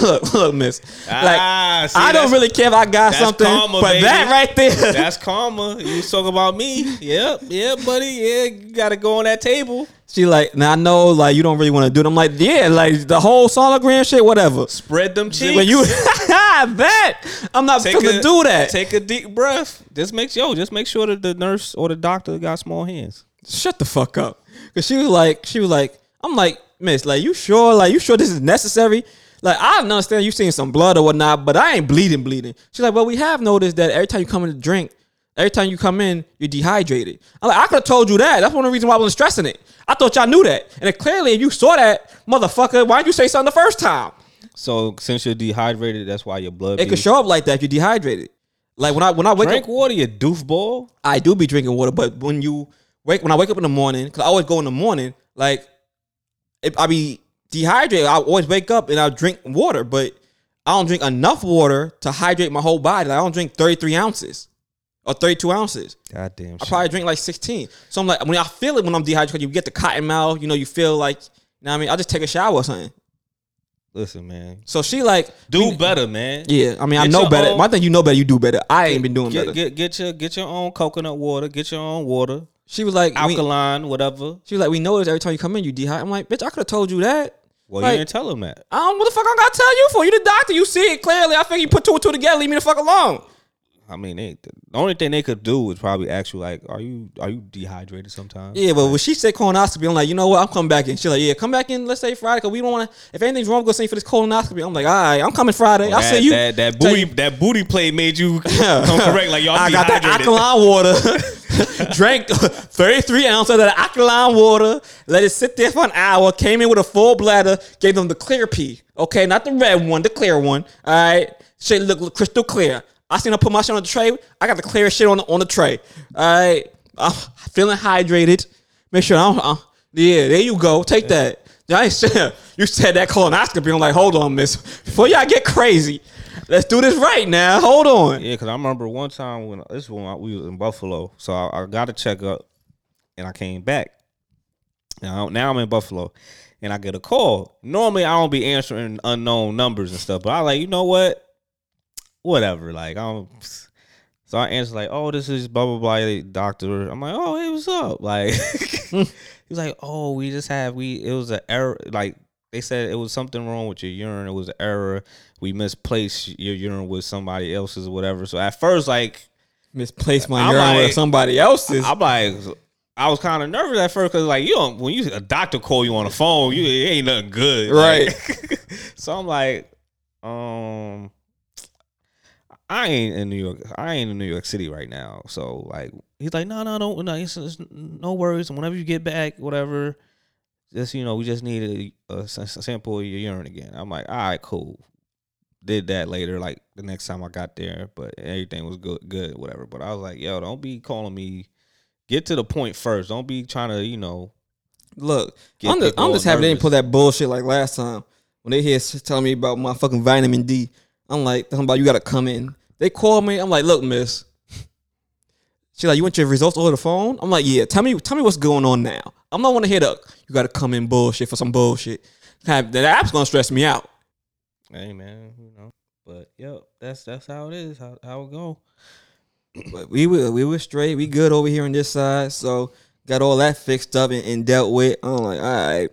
look, look, miss. Like, Ah, see, I don't really care if I got that's something, karma, but baby. that right there. [LAUGHS] That's karma. You was talking about me. Yep, yeah, buddy. Yeah, you gotta go on that table. she like, now I know, like, you don't really want to do it. I'm like, yeah, like the whole sonogram shit, whatever. Spread them cheeks. When you, [LAUGHS] I bet I'm not take supposed to do that. Take a deep breath. Just make yo. Just make sure that the nurse or the doctor got small hands. shut the fuck up. Cause she was like, she was like, I'm like, miss, like, you sure? Like, you sure this is necessary? Like, I understand you seen some blood or whatnot, but I ain't bleeding, bleeding. She's like, well, we have noticed that every time you come in to drink, every time you come in, you're dehydrated. I'm like, I could have told you that. That's one of the reasons why I wasn't stressing it. I thought y'all knew that. And then clearly, if you saw that, motherfucker, why didn't you say something the first time? So since you're dehydrated, that's why your blood. It could show up like that if you're dehydrated. Like when I when I wake Drink up, water, you doofball. I do be drinking water, but when you wake, when I wake up in the morning, because I always go in the morning, like if I be dehydrated, I always wake up and I drink water, but I don't drink enough water to hydrate my whole body. Like I don't drink 33 ounces or 32 ounces. God damn. I probably drink like 16. So I'm like, when I feel it when I'm dehydrated, you get the cotton mouth, you know, you feel like, you know what I mean? I just take a shower or something. Listen, man. So she like, Do better, man. yeah, I mean, I know better. own- My thing, you know better, you do better. I ain't been doing Get, better. get get your get your own coconut water. Get your own water, she was like, we, alkaline, whatever. she was like, we notice every time you come in, you dehydrate. I'm like, bitch, I could have told you that. Well, Like- you didn't tell him that. I don't what the fuck I gotta tell you for. You the doctor, you see it clearly. I think you put two and two together, leave me the fuck alone. I mean, they, the only thing they could do is probably ask you like, "Are you are you dehydrated sometimes?" Yeah, but when she said colonoscopy, I'm like, you know what? I'm coming back in. She's like, yeah, come back in. Let's say Friday, cause we don't want to. If anything's wrong, send you for this colonoscopy. I'm like, all right, I'm coming Friday. I'll that, see you. That, that booty you- that booty play made you [LAUGHS] come correct. Like y'all I got that dehydrated. alkaline water. [LAUGHS] [LAUGHS] drank 33 ounces of that alkaline water. Let it sit there for an hour. Came in with a full bladder. Gave them the clear pee. Okay, not the red one, the clear one. All right, shit look, look crystal clear. I seen her put my shit on the tray. I got the clear shit on the, on the tray. All right, I'm feeling hydrated. Make sure I'm. Uh, yeah, there you go. Take that. I [LAUGHS] you said that colonoscopy. I'm like, hold on, miss. Before y'all get crazy, let's do this right now. Hold on. Yeah, because I remember one time when this one I- we was in Buffalo, so I, I got a checkup, and I came back. Now, now I'm in Buffalo, and I get a call. Normally, I don't be answering unknown numbers and stuff, but I like, you know what? Whatever. Like, I don't. So I answer like, "Oh, this is blah blah blah, doctor." I'm like, "Oh, hey, what's up?" [LAUGHS] Like, [LAUGHS] he was like, "Oh, we just have we. It was an error. Like they said, it was something wrong with your urine. It was an error. We misplaced your urine with somebody else's or whatever." So at first, like, Misplaced my I'm urine like- with somebody else's. I'm like, I was kind of nervous at first because like you don't when you a doctor call you on the phone, you it ain't nothing good, Right. Like, [LAUGHS] so I'm like, um, I ain't in New York. I ain't in New York City right now. So like, he's like, no, no, no, no, it's, it's no worries. Whenever you get back, whatever, just you know, we just need a sample of your urine again. I'm like, all right, cool. Did that later, like the next time I got there, but everything was good, good, whatever. But I was like, yo, don't be calling me. Get to the point first. Don't be trying to, you know. Look, Get I'm just, I'm just happy they didn't pull that bullshit like last time when they here telling me about my fucking vitamin D. I'm like, talking about you got to come in. They call me. I'm like, look, miss. [LAUGHS] She like, you want your results over the phone? I'm like, yeah. Tell me, tell me what's going on now. I'm not want to hear the you got to come in bullshit for some bullshit. That app's gonna stress me out. Hey man, you know. But yep, that's that's how it is. How how it go. [CLEARS THROAT] But we were we were straight. We good over here on this side. So got all that fixed up and, and dealt with. I'm like, all right.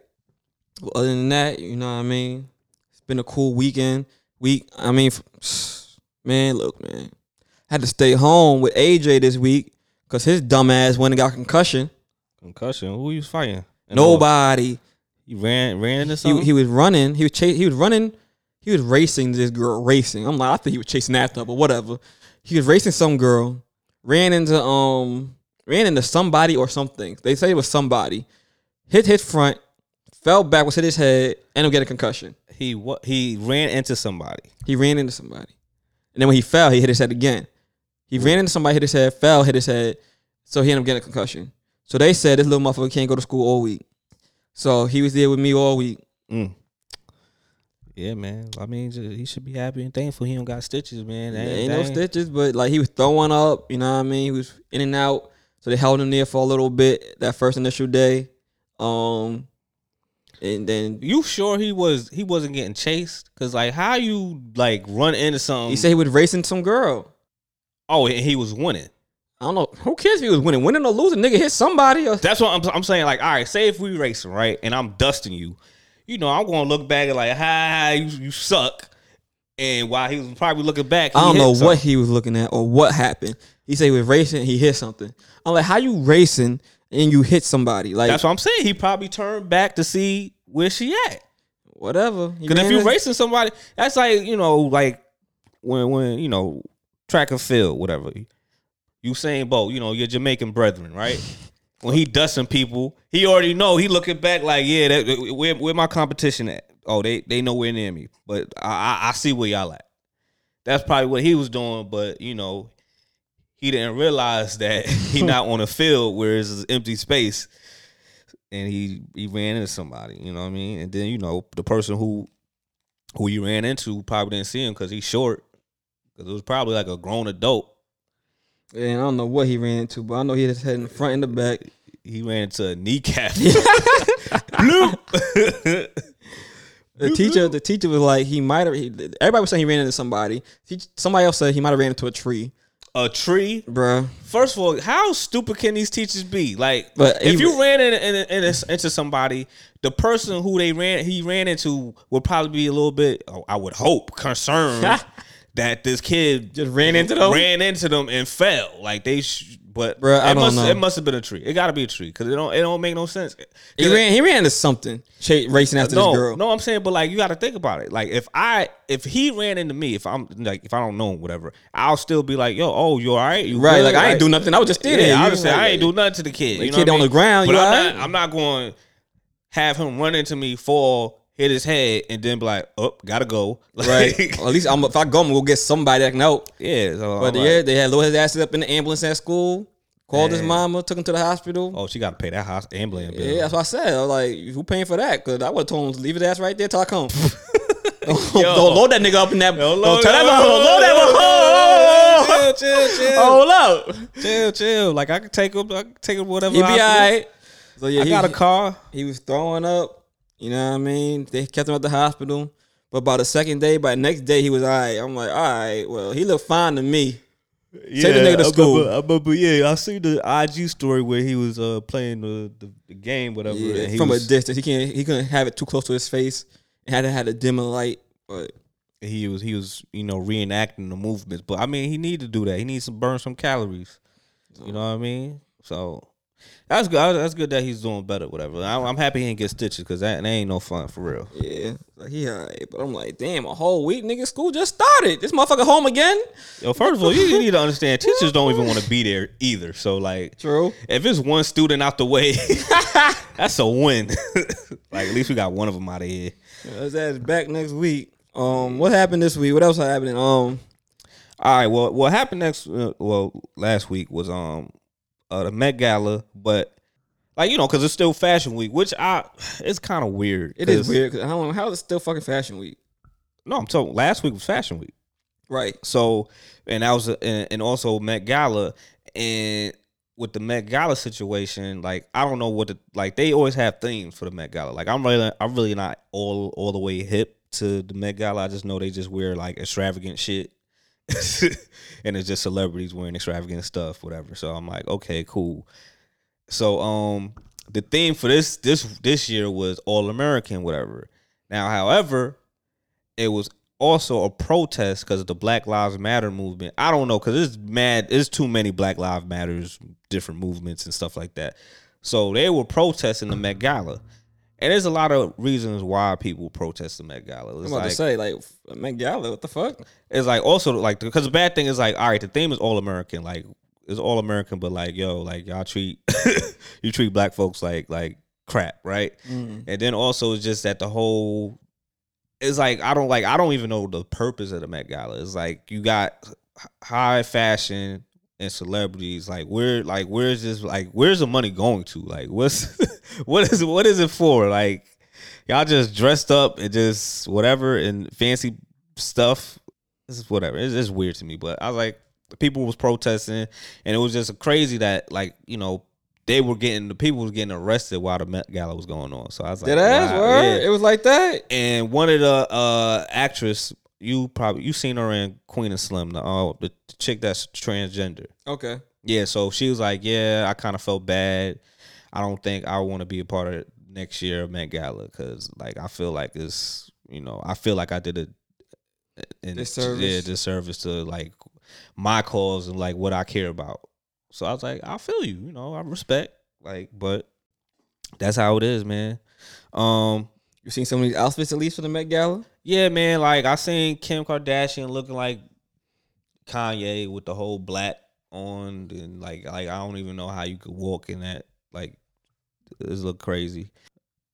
Well, other than that, you know what I mean. It's been a cool weekend. Week. I mean, [SIGHS] man, look, man. Had to stay home with AJ this week because his dumb ass went and got concussion. Concussion. Who you was fighting? And Nobody. He ran ran into He, something. he was running. He was chasing. He was running. He was racing this girl. Racing. I'm like, I think he was chasing after her, but whatever. He was racing some girl. Ran into um. Ran into somebody or something. They say it was somebody. Hit his front. Fell backwards. Hit his head. Ended up getting a concussion. he what he ran into somebody. He ran into somebody. And then when he fell, he hit his head again. He ran into somebody, hit his head, fell, hit his head. So he ended up getting a concussion. So they said this little motherfucker can't go to school all week. So he was there with me all week. Mm. Yeah, man. I mean, just, he should be happy and thankful he don't got stitches, man. That ain't that no stitches, but like he was throwing up, you know what I mean? He was in and out. So they held him there for a little bit that first initial day. Um and then You sure he was he wasn't getting chased? Cause like how you like run into something? he said he was racing some girl. oh, and he was winning. I don't know. Who cares if he was winning? Winning or losing, nigga hit somebody or That's what I'm, I'm saying. Like, all right, say if we racing, right, and I'm dusting you, you know, I'm gonna look back and like, hi, you, you suck. And while he was probably looking back, I don't know what he was looking at or what happened. He said he was racing, he hit something. I'm like, how you racing and you hit somebody? Like That's what I'm saying. He probably turned back to see where she at. whatever. Because if you're racing somebody, that's like you know, like when when you know track and field, whatever. Usain Bolt, you know, your Jamaican brethren, right? when he dusting people, he already know. He looking back like, yeah, that, where where my competition at? Oh, they they nowhere near me, but I, I I see where y'all at. That's probably what he was doing, but you know, he didn't realize that [LAUGHS] he not on a field where it's empty space, and he he ran into somebody. You know what I mean? And then you know the person who who you ran into probably didn't see him because he's short. Because it was probably like a grown adult. And I don't know what he ran into, but I know he his head in the front and the back. He ran into a kneecap. [LAUGHS] Bloop. The teacher, the teacher was like, he might have. Everybody was saying he ran into somebody. Somebody else said he might have ran into a tree, a tree. bruh. First of all, how stupid can these teachers be? Like, But if he- you ran in, in, in, in- into somebody, the person who they ran he ran into would probably be a little bit, oh, I would hope, concerned [LAUGHS] that this kid Just ran into them? ran into them and fell. Like they, sh- but Bruh, I it don't must know. it must have been a tree. It got to be a tree because it don't it don't make no sense. He ran. He ran into something, cha- racing after no, this girl. no, I'm saying, but like you got to think about it. Like if I if he ran into me, if I'm like if I don't know him, whatever, I'll still be like, yo, oh, you all right? You right? good? Like I ain't do nothing. I was just standing Yeah, there. I say like- I ain't do nothing to the kid. The you know kid I on the ground, But you I'm alright? not. I'm not going have him run into me, fall, hit his head, and then be like, oh, gotta go. [LAUGHS] Like, Right. Well, at least I'm, if I go, I'm gonna go get somebody that can help. yeah. So But I'm yeah, like, they had loaded his ass up in the ambulance at school. Called his mama, took him to the hospital. oh, she got to pay that ambulance bill. yeah, that's what I said. I was like, who paying for that? Because I would have told him to leave his ass right there till I come. [LAUGHS] don't, don't load that nigga up in that. Don't, load- tell that motherfucker, load that motherfucker. chill, [LAUGHS] chill, chill. Hold up. chill, chill. Like I can take him, I can take him whatever. He be I alright. So yeah, I he, got a car. he was throwing up. You know what I mean? They kept him at the hospital. But by the second day, by the next day, he was all right. I'm like, all right, well, he looked fine to me. Yeah, Take the nigga to school. remember- I remember, yeah, I see the IG story where he was uh, playing the, the, the game, whatever. Yeah, from was, a distance. He can't he couldn't have it too close to his face. It had to have a dimmer light. But he was he was you know reenacting the movements. But I mean, he need to do that. He needs to burn some calories. You know what I mean? So that's good. That's good that he's doing better. Whatever. I'm, I'm happy he didn't get stitches because that, that ain't no fun for real. yeah, like he alright. But I'm like, damn, a whole week, nigga, school just started. This motherfucker home again. Yo, first of all, you, you need to understand [LAUGHS] teachers don't even want to be there either. So like, True. if it's one student out the way, [LAUGHS] that's a win. [LAUGHS] like at least we got one of them out of here. His ass back next week. Um, what happened this week? What else happened? Um, All right. Well, what happened next? Uh, well, last week was um uh, the Met Gala, but like you know, because it's still Fashion Week, which I it's kind of weird. It is weird. Cause how how is it still fucking fashion week? No, I'm talking. Last week was Fashion Week, Right. so and that was and, and also Met Gala, and with the Met Gala situation, like I don't know what the like they always have themes for the Met Gala. Like I'm really I'm really not all all the way hip to the Met Gala. I just know they just wear like extravagant shit. [LAUGHS] and it's just celebrities wearing extravagant stuff, whatever. So I'm like, okay, cool. So um the theme for this this this year was all American, whatever. Now, however, it was also a protest because of the Black Lives Matter movement. I don't know because it's mad. It's too many Black Lives Matters, different movements and stuff like that. So they were protesting the Met Gala, and there's a lot of reasons why people protest the Met Gala. I'm It's about like, to say like Met Gala. What the fuck? it's like also like because the bad thing is like all right, the theme is all American, like it's all American, but like yo, like y'all treat [LAUGHS] you treat black folks like like crap, right? Mm. And then also it's just that the whole it's like I don't like I don't even know the purpose of the Met Gala. It's like you got high fashion and celebrities. Like where like where's this like where's the money going to? Like what's [LAUGHS] what is what is it for? Like y'all just dressed up and just whatever and fancy stuff. This is whatever. It's just weird to me. But I was like people was protesting and it was just crazy that like, you know, they were getting the people was getting arrested while the Met Gala was going on. So I was like, Did ass wow, yeah. It was like that. And one of the uh actress, you probably you seen her in Queen and Slim, the uh, the chick that's transgender. Okay. Yeah, so she was like, "Yeah, I kind of felt bad. I don't think I want to be a part of next year of Met Gala because, like, I feel like it's, you know, I feel like I did a, in, Disservice. yeah, disservice to like my cause and like what I care about. So I was like, I feel you, you know, I respect, like, but that's how it is, man. Um, You seen some of these outfits at least for the Met Gala? yeah, man. Like I seen Kim Kardashian looking like Kanye with the whole black on, and like like I don't even know how you could walk in that. Like this look crazy.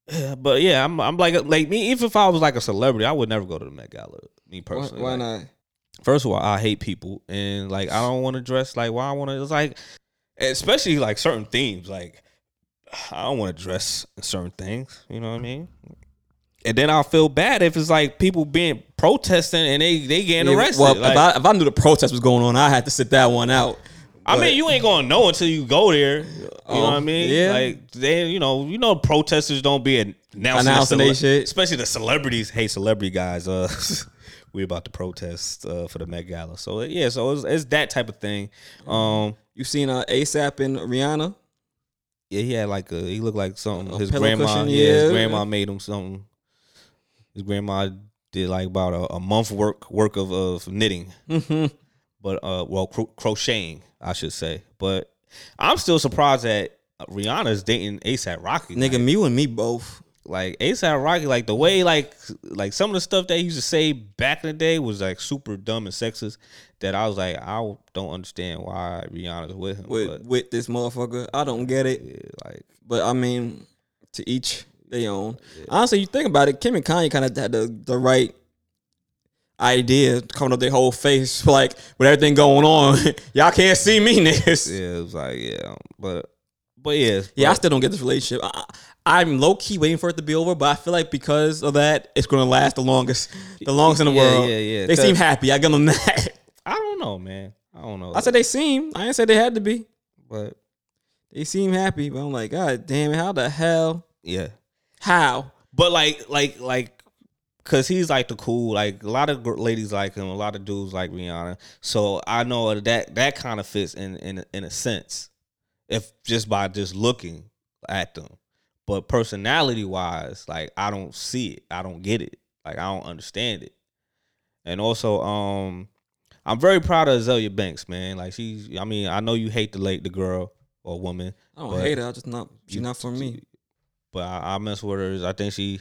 [SIGHS] But yeah, I'm I'm like like me. Even if I was like a celebrity, I would never go to the Met Gala. Me personally. why Like, not? First of all, I hate people, and like I don't want to dress like why I want to. It's like, especially like certain themes. Like [SIGHS] I don't want to dress in certain things. You know what I mean? And then I'll feel bad if it's like people being protesting and they they getting Yeah, arrested. Well, Like, if, I, if I knew the protest was going on, I had to sit that one out. I mean, you ain't gonna know until you go there. You Oh, know what I mean? yeah. Like they, you know, you know, protesters don't be announcing, Announcing they shit. especially the celebrities. Hey, celebrity guys, uh, [LAUGHS] we about to protest uh, for the Met Gala. So yeah, so it's, it's that type of thing. Um, You seen uh, ASAP and Rihanna? yeah, he had like a, he looked like something. His grandma, cushion, yeah, his grandma made him something. His grandma did like about a, a month work work of, of knitting. Mm-hmm. but uh, well, cro- crocheting, I should say. But I'm still surprised that Rihanna's dating ASAP Rocky. Nigga, like, me and me both. like ASAP Rocky, like the way, like, like some of the stuff they used to say back in the day was like super dumb and sexist. That I was like, I don't understand why Rihanna's with him. With but with this motherfucker, I don't get it. yeah, like, But I mean, to each their own. Honestly, you think about it, Kim and Kanye kind of had the, the right idea coming up their whole face, [LAUGHS] like with everything going on. [LAUGHS] Y'all can't see me, [LAUGHS] niggas. yeah, it was like, yeah, but. but yeah, Yeah, I still don't get this relationship. I, I'm low key waiting for it to be over, but I feel like because of that, it's gonna last the longest, the longest in the Yeah, world. yeah, yeah. They seem happy. I give them that. I don't know, man. I don't know. I said they seem. I didn't say they had to be. but They seem happy, but I'm like, God damn it, how the hell? yeah, How? but like, like, like, cause he's like the cool. Like a lot of gr- ladies like him, a lot of dudes like Rihanna. So I know that that kind of fits in in in a sense, if just by just looking at them. But personality wise, like I don't see it. I don't get it. Like I don't understand it. And also, um, I'm very proud of Azealia Banks, man. Like she's. I mean, I know you hate the late the girl or woman, I don't hate her. I just not. She's not for me. But I, I mess with her. I think she,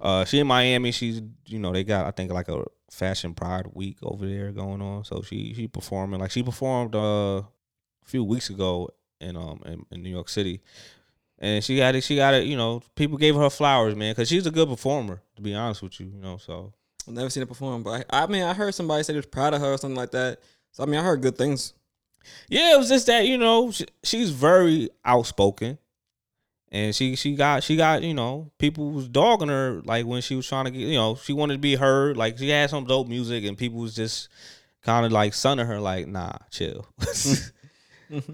uh, she in Miami. She's you know they got I think like a fashion pride week over there going on. So she she performing like she performed uh, a few weeks ago in um in, in New York City, and she got it. She got it. You know, people gave her flowers, man, because she's a good performer. To be honest with you, you know. So I've never seen her perform, but I, I mean, I heard somebody say they was proud of her or something like that. So I mean, I heard good things. yeah, it was just that you know she, she's very outspoken. And she she got she got you know people was dogging her like when she was trying to get you know she wanted to be heard. Like she had some dope music and people was just kind of like sunning her like nah chill. [LAUGHS]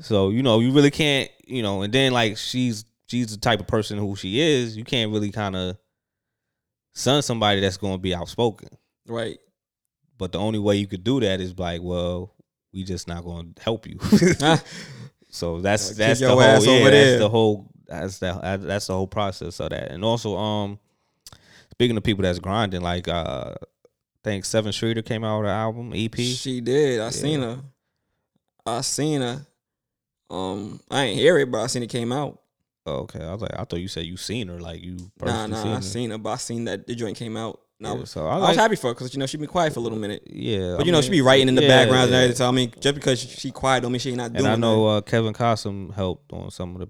So you know you really can't you know and then like she's she's the type of person who she is. You can't really kind of sun somebody that's going to be outspoken. Right. but the only way you could do that is like well we just not going to help you. [LAUGHS] So that's that's the whole yeah, that's the whole that's the that's the whole process of that. And also, um, speaking of people that's grinding, like uh, I think Sevyn Streeter came out with an album EP. She did. I seen her. I seen her. Um, I ain't hear it, but I seen it came out. Oh, okay, I was like, I thought you said you seen her, like you Nah, nah, seen I her. seen her, but I seen that the joint came out. I Yeah, so I, I was happy for her because you know she been quiet for a little minute. yeah, But I you know she mean, be writing in the yeah, background and everything. So I mean, just because she quiet don't mean she ain't not doing. And I know uh, Kevin Costner helped on some of the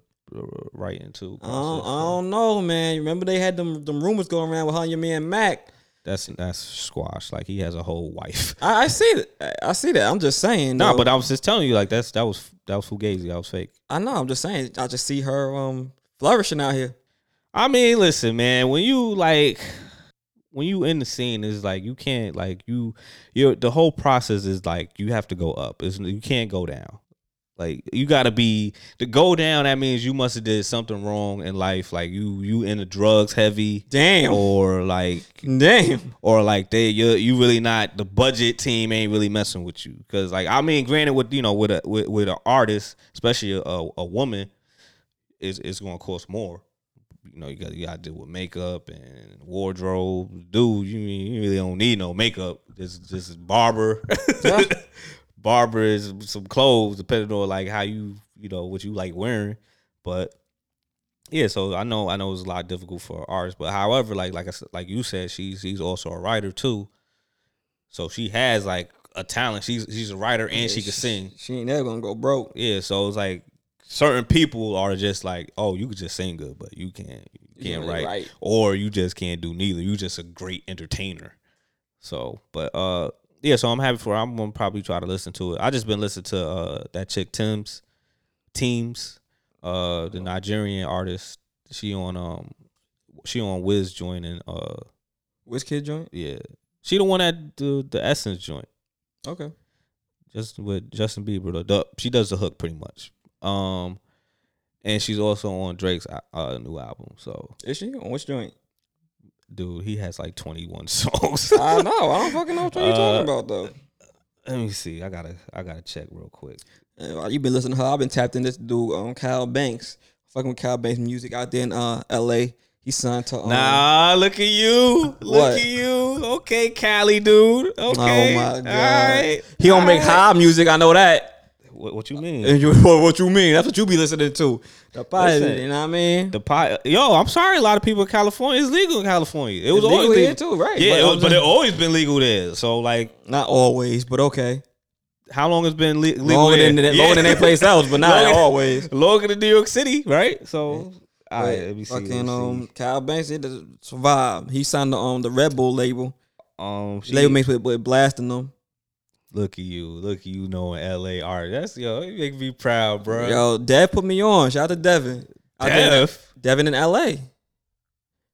writing too. I don't, I don't know, man. You Remember they had them them rumors going around with her and your man Mac. That's that's squash. Like he has a whole wife. I, I see that. I see that. I'm just saying. No, though. but I was just telling you, like that's that was that was fugazi. I was fake. I know. I'm just saying. I just see her um flourishing out here. I mean, listen, man. When you like, when you in the scene, is like you can't like you. You the whole process is like you have to go up. It's, you can't go down. Like you got to be to go down. That means you must have did something wrong in life. Like you you into drugs heavy, Damn. or like Damn. or like they you you really not the budget team ain't really messing with you because like I mean granted with you know with a with, with an artist especially a, a woman is it's gonna cost more you know you got you got to deal with makeup and wardrobe dude you you really don't need no makeup just just barber barber [LAUGHS] is some clothes depending on like how you you know what you like wearing but yeah, so I know I know it's a lot difficult for artists, but however, like like I said, like you said, she's she's also a writer too. So she has like a talent. She's she's a writer and she can sing. She ain't never gonna go broke. Yeah, so it's like certain people are just like, oh, you could just sing good, but you can't you can't really write, write. or you just can't do neither. You just a great entertainer. So, but uh, yeah, so I'm happy for. Her. I'm gonna probably try to listen to it. I just been listening to uh that chick Tim's teams, uh, the Nigerian artist. She on um, she on Wiz joining uh, Wizkid joint? yeah, she the one that the the Essence joint Okay. just with Justin Bieber. The, the she does the hook pretty much. Um, and she's also on Drake's uh, new album. So, Is she on which joint? Dude, he has like 21 [LAUGHS] songs. I know. I don't fucking know what you Uh, talking about though. Let me see. I gotta I gotta check real quick. Uh, while you been listening to her. I've been tapped in this dude, um, Kyle Banks. Fucking with Kyle Banks music out there in uh L.A. He signed to um, Nah, look at you. Look What? at you. Okay, Cali dude. Okay. Oh my god. All right. He don't make All right. high music. I know that. What, what you mean? And [LAUGHS] you, what, what you mean? That's what you be listening to. The pilot, Listen. you know what I mean? The pie. Yo, I'm sorry. A lot of people in California. It's legal in California. It was legal always legal. too, right? Yeah, But it was, but it always been legal there. So like, Not always, but okay. how long has been le- legal Longer there? than, than Yeah. longer than any place else, but [LAUGHS] not Longer- always. [LAUGHS] Longer than New York City, right? So, all right. Let me see. fucking um, Kyle Banks he does survive. He signed the um the Red Bull label. um, she, label makes with, with blasting them. Look at you, look at you knowing L.A. art. That's yo, you make me proud, bro. Yo, Dev put me on. Shout out to Devin. Dev. Devin in L.A.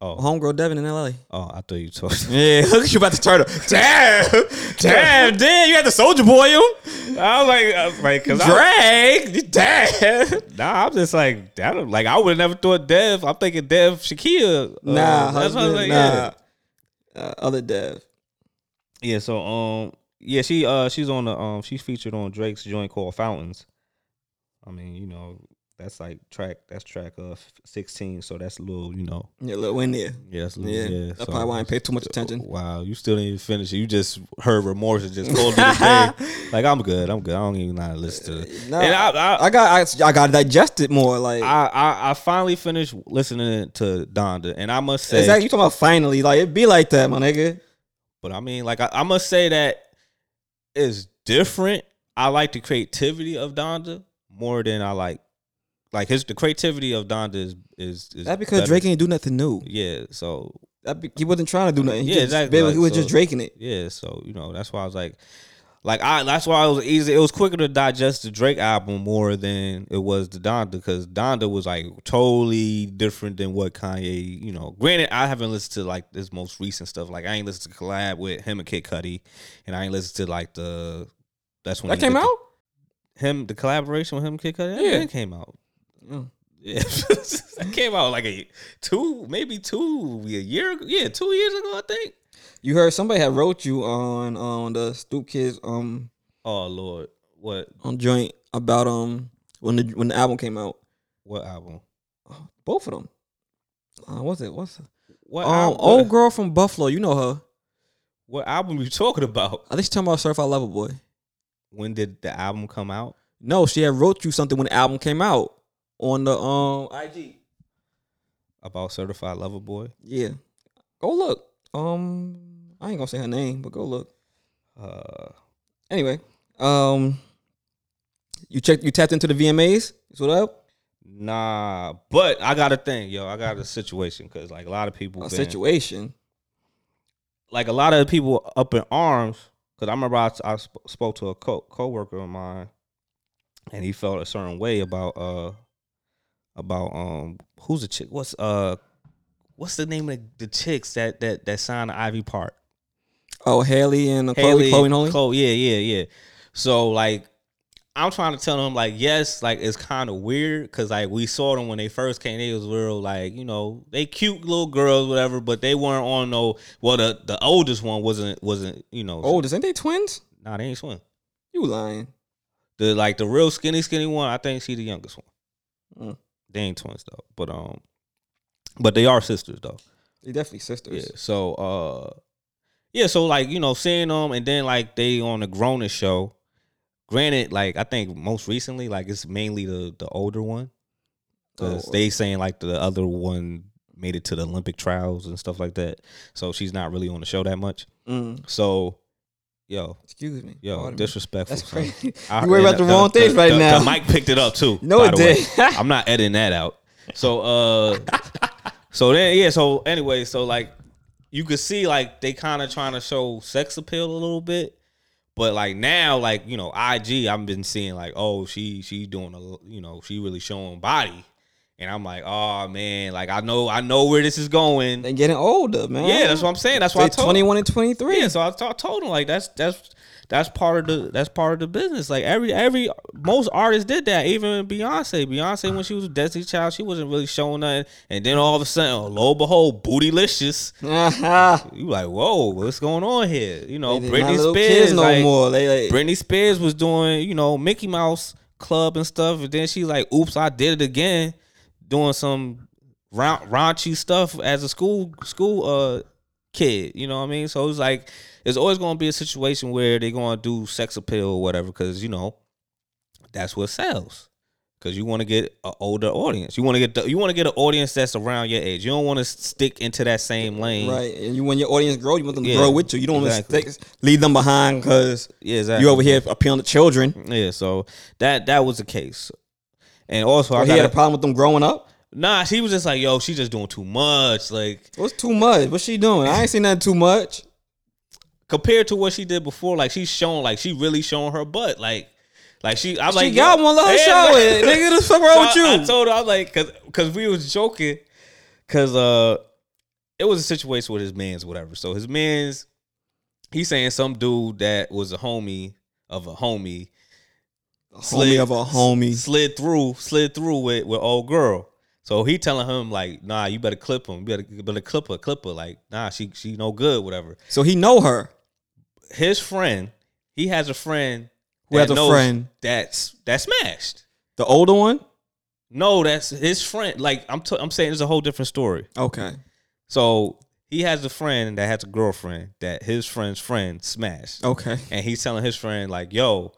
Oh, Homegirl Devin in L.A. oh, I thought you talked. [LAUGHS] Yeah, [LAUGHS] look at you about to turn up. [LAUGHS] Damn, damn, damn! You had the Soldier Boy him. I was like, I was like, cause I, Drag, damn. nah, I'm just like, that, like I would have never thought Dev. I'm thinking Dev Shakia. Uh, Nah, that's what I was husband, like, nah. yeah. Uh, other Dev. Yeah, so um yeah, she uh she's on the um she's featured on Drake's joint called Fountains. I mean, you know, that's like track that's track of 16, so that's a little, you know. Yeah, a little in there. Yeah, that's a little, Yeah, yeah. that's so- probably why I ain't paid too much attention. Wow, you still didn't even finish it. You just heard remorse and just called it a day. Like I'm good, I'm good. I don't even know how to listen to it. Nah, and I I, I got I, I got digested more. Like, I, I I finally finished listening to Donda, and I must say, is that you talking about finally? Like, it be like that, my nigga. But I mean, like I, I must say that it's different. I like the creativity of Donda more than I like like his the creativity of Donda is is, is That's because better. Drake ain't do nothing new. Yeah, so That be, he wasn't trying to do nothing. He Yeah, just, exactly, He was so- just draking it. yeah, so you know that's why I was like, like I that's why it was easy. It was quicker to digest the Drake album more than it was the Donda because Donda was like totally different than what Kanye. You know, granted I haven't listened to like this most recent stuff. Like I ain't listened to collab with him and Kid Cudi, and I ain't listened to like the that's when That came the- out. him the collaboration with him Kid Cudi. Yeah. Yeah, it came out. Mm. Yeah, [LAUGHS] that came out like a two, maybe two, a year, ago. yeah, two years ago, I think. You heard somebody had wrote you on on the Stoop Kids um Oh Lord, what on joint about um when the when the album came out. what album? Both of them. Uh, what's it? What's it? What Um, album? old girl from Buffalo. You know her. What album you talking about? I think she's talking about Certified Lover Boy. When did the album come out? No, she had wrote you something when the album came out on the um IG. About Certified Lover Boy? Yeah, go look. Um, I ain't gonna say her name, but go look. Uh, Anyway, um, you checked, you tapped into the VMAs. Is what up? nah, but I got a thing, yo. I got a situation because like a lot of people, A been- situation. like a lot of people up in arms. Because I remember I, I sp- spoke to a co coworker of mine, and he felt a certain way about uh about um who's the chick? What's uh what's the name of the, the chicks that that that signed the Ivy Park? Oh, Haley and uh, Chloe, Chloe and Halle. Chloe, yeah, yeah, yeah. So like, I'm trying to tell them like, yes, like it's kind of weird because like we saw them when they first came. They was real like, you know, they cute little girls, whatever, but they weren't on no. Well, the the oldest one wasn't wasn't you know. Oldest, ain't they twins? nah, they ain't swim. You lying? The like the real skinny skinny one, I think she the youngest one. Mm. They ain't twins though, but um, but they are sisters though. They definitely sisters. Yeah. So uh yeah, so like, you know, seeing them and then like they on the Grown-ish show. Granted, like I think most recently, like it's mainly the the older one. Cause Oh. they saying like the other one made it to the Olympic trials and stuff like that. So she's not really on the show that much. Mm, So yo, excuse me. yo, Pardon me. disrespectful. That's crazy. [LAUGHS] I- you worry about and the wrong things right the, now. The mic picked it up too. [LAUGHS] No, it did. I'm not editing that out. So uh [LAUGHS] so then yeah, so anyway, so like you could see like they kind of trying to show sex appeal a little bit. But like now, like, you know, IG, I've been seeing like, oh, she she doing a you know, she really showing body. And I'm like, oh man, like I know I know where this is going. And getting older, man. Yeah, that's what I'm saying. That's why I They told 21 and 23. yeah, so I told him like that's that's that's part of the that's part of the business. Like every every most artists did that. Even Beyonce, Beyonce when she was a Destiny Child, she wasn't really showing nothing. And then all of a sudden, oh, lo and behold, bootylicious. [LAUGHS] You like, whoa, what's going on here? You know, They Britney Spears, no like, more. They like, Britney Spears was doing, you know, Mickey Mouse Club and stuff, and then she like, oops, I did it again, doing some ra- raunchy stuff as a school school uh kid. You know what I mean? So it's like it's always going to be a situation where they're going to do sex appeal or whatever, because you know that's what sells. Because you want to get an older audience, you want to get the, you want to get an audience that's around your age. You don't want to stick into that same lane, right. And you, when your audience grow, you want them to Yeah, grow with you. You don't exactly. want to leave them behind because Yeah, exactly. you over here appealing to children. Yeah, so that that was the case. And also, I he had a problem with them growing up. nah. She was just like, "Yo, she just doing too much." Like, What's too much? What's she doing? I ain't seen nothing too much. Compared to what she did before, like she's showing, like she really showing her butt, like. Like she, I was She like, got one, let her show it. Nigga, the fuck wrong So with you? I, I told her, I'm like, cause, cause we was joking, cause uh, it was a situation with his man's whatever. So his man's, he's saying some dude that was a homie of a homie, a homie of a homie. slid through, slid through with with old girl. So he telling him like, nah, you better clip him, you better, you better clip her, clip her. Like, nah, she she no good, whatever. So he know her. His friend, he has a friend Who has a friend? that's that smashed. The older one? No, that's his friend. Like I'm, t- I'm saying, it's a whole different story. Okay. So he has a friend that has a girlfriend that his friend's friend smashed, Okay. and he's telling his friend like, "Yo,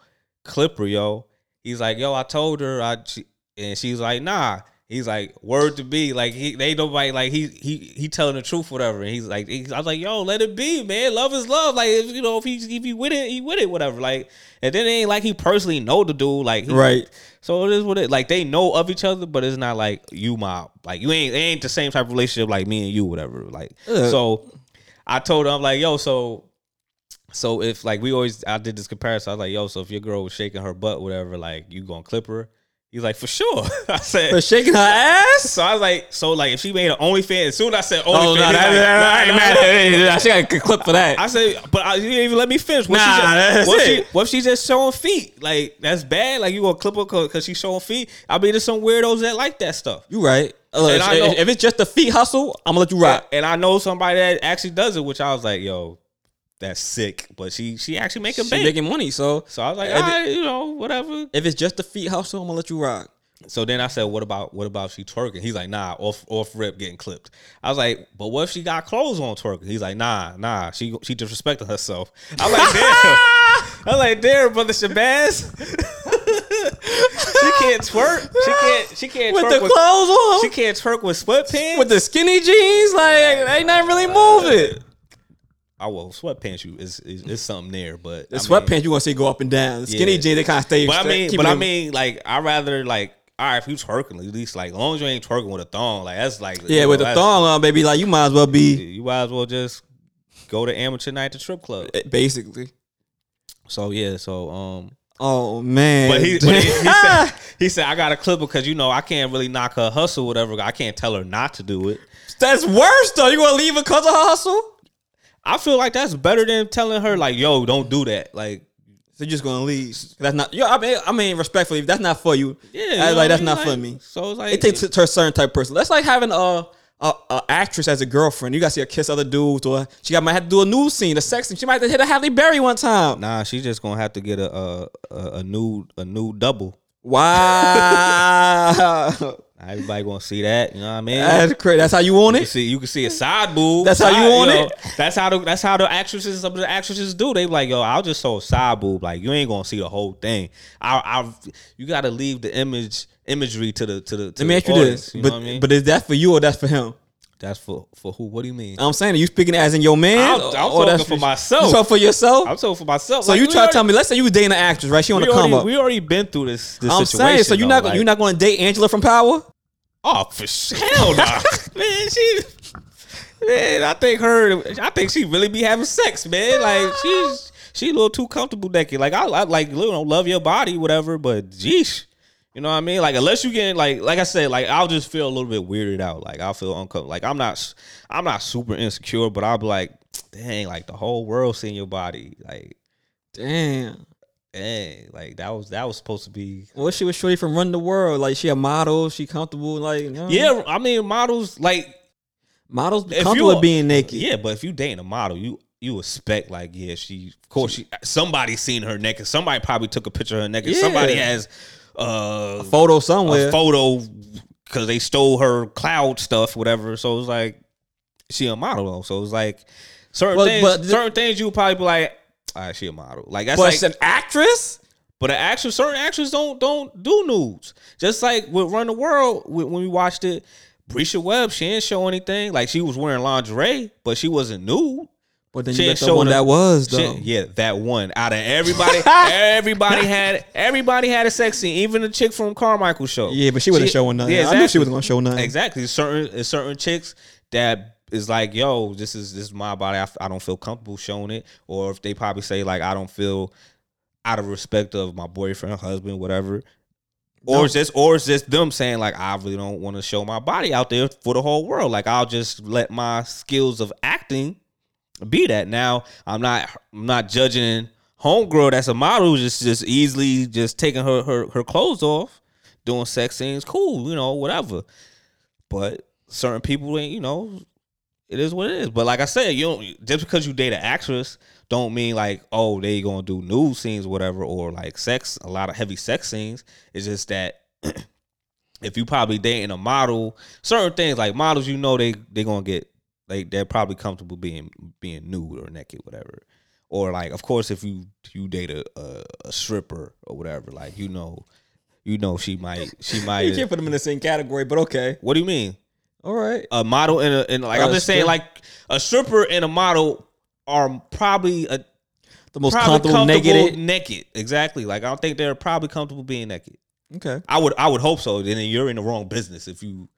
Clipper, yo." He's like, "Yo, I told her," I she, and she's like, "Nah." He's like, "Word to be." Like he, they nobody like he he he telling the truth, whatever. And he's like, he- I was like, "Yo, let it be, man. Love is love. Like if you know if he if he with it, he with it, whatever." Like and then it ain't like he personally know the dude, like he, Right. so it is what it like. They know of each other, but it's not like you my like you ain't ain't the same type of relationship like me and you, whatever. Like Ugh. so, I told him I'm like, yo, so so if like we always I did this comparison. I was like, yo, so if your girl was shaking her butt, whatever, like you gonna clip her? He's like, for sure. [LAUGHS] I said. For shaking her ass? so I was like, so like if she made an OnlyFans, as soon as I said oh, OnlyFans, Oh, no, that, like, that, I nah, ain't nah, mad nah. at it. She got a clip for that. I said, but I, you didn't even let me finish. What Nah, she just, that's what it. She, what if she just showing feet? Like that's bad. Like you gonna clip her because she's showing feet? I mean, there's some weirdos that like that stuff. you right. And I if, know- if it's just a feet hustle, I'm gonna let you rock. And I know somebody that actually does it, which I was like, yo, that's sick. But she she actually making She bank. making money, so so I was like, all it- you know, whatever. if it's just the feet hustle, I'm gonna let you rock. So then I said, what about what about she twerking? He's like, nah, off off rip getting clipped. I was like, but what if she got clothes on twerking? He's like, nah, nah, she she disrespecting herself. I was like, damn. [LAUGHS] I was like, damn, brother Shabazz. she can't twerk. She can't. She can't With twerk the with. clothes on, She can't twerk with sweatpants. with the skinny jeans, like ain't nothing really uh, moving. Oh well, sweatpants you is is, is something there, but The I mean- sweatpants you want to see go up and down. The skinny Yeah. jeans they kind of stay. But I mean, but I mean, like I rather like. All right, if you twerking, at least like, as long as you ain't twerking with a thong, like that's like yeah, you with know, the that's- thong on, baby, like you might as well be you might as well just go to amateur night to strip club. eh, basically. So yeah, so um, Oh man, but he, but he, he [LAUGHS] said he said I got a clip because you know I can't really knock her hustle, whatever. I can't tell her not to do it. that's worse though. You gonna leave because of her hustle? I feel like that's better than telling her like, "Yo, don't do that." Like, So you're just gonna leave? That's not. Yo, I mean, I mean, respectfully, if that's not for you. yeah, That's like that's I not mean? for me. So it's like It takes to a certain type of person. That's like having a, a a actress as a girlfriend. You got to see her kiss other dudes, or she got might have to do a nude scene, a sex scene. She might have to hit a Halle Berry one time. Nah, she's just gonna have to get a a, a, a new a new double. Wow, [LAUGHS] Everybody gonna see that. You know what I mean? that's crazy. That's how you want You it. see you can see a side boob. That's how you side, want know, it? That's how the that's how the actresses some of the actresses do. They like, yo, I'll just show a side boob. Like you ain't gonna see the whole thing. I I you gotta leave the image imagery to the to the. To Let me the ask you audience, this, You but know what I mean? but is that for you or that's for him? that's for for who? What do you mean? I'm saying, are you speaking as in your man? I'm- I'm talking that's for myself. You talking for yourself? I'm talking for myself. so Like, you try to tell me? Let's say you was dating an actress, right? She on the come already, up. we already been through this. this I'm saying, so you're though, not like- you're not going to date Angela from Power? Oh, for hell no, [LAUGHS] man. She, man, I think her. I think she really be having sex, man. Like she's she a little too comfortable naked. Like I, I like you know love your body, whatever. But geesh, you know what I mean? Like unless you get like like I said, like I'll just feel a little bit weirded out. Like I'll feel uncomfortable. Like I'm not I'm not super insecure, but I'll be like, dang, like the whole world seeing your body, like. Damn. Dang, like that was that was supposed to be Well, she was shorty from Run the World? Like she a model? She comfortable? Like you know? yeah. I mean, models like models If comfortable being naked. Yeah, but if you dating a model, you you expect like yeah, she of course she somebody seen her naked. Somebody probably took a picture of her naked. Yeah. Somebody has uh Photo a somewhere. photo because they stole her cloud stuff, whatever. So it's like she a model though. So it's like certain But- things, certain things you would probably be like, all right, she a model. Like that's but like an actress. but an actress, certain actors don't don't do nudes. Just like with Run the World, when we watched it, Bresha Webb, she didn't show anything. Like she was wearing lingerie, but she wasn't nude. But then She you got the one that was She- though. yeah, that one. Out of everybody, [LAUGHS] everybody had everybody had a sex scene. Even the chick from Carmichael show. Yeah, but she wasn't showing nothing. Yeah, I knew she wasn't gonna show nothing. Exactly. Certain certain chicks that is like, yo, this is this is my body. I don't feel comfortable showing it, or if they probably say like, I don't feel out of respect of my boyfriend, husband, whatever. Or No. it's just, or it's just them saying like, I really don't want to show my body out there for the whole world. Like, I'll just let my skills of acting be that. Now, I'm not, I'm not judging homegirl that's a model just just easily just taking her her her clothes off, doing sex scenes. Cool, you know, whatever. But certain people ain't, you know, it is what it is. But like I said, you don't just because you date an actress don't mean like oh they gonna do nude scenes whatever or like sex a lot of heavy sex scenes. It's just that [CLEARS THROAT] if you probably dating a model, certain things like models, you know they they gonna get like they're probably comfortable being being nude or naked whatever. Or like of course if you you date a, a, a stripper or whatever like you know you know she might she [LAUGHS] might You can't put them in the same category, but okay. what do you mean All right. a model and a and like I'm Uh, just saying like a stripper and a model are probably a The most probably comfortable, naked. naked. Exactly. Like I don't think they're probably comfortable being naked. Okay. I would I would hope so. Then you're in the wrong business if you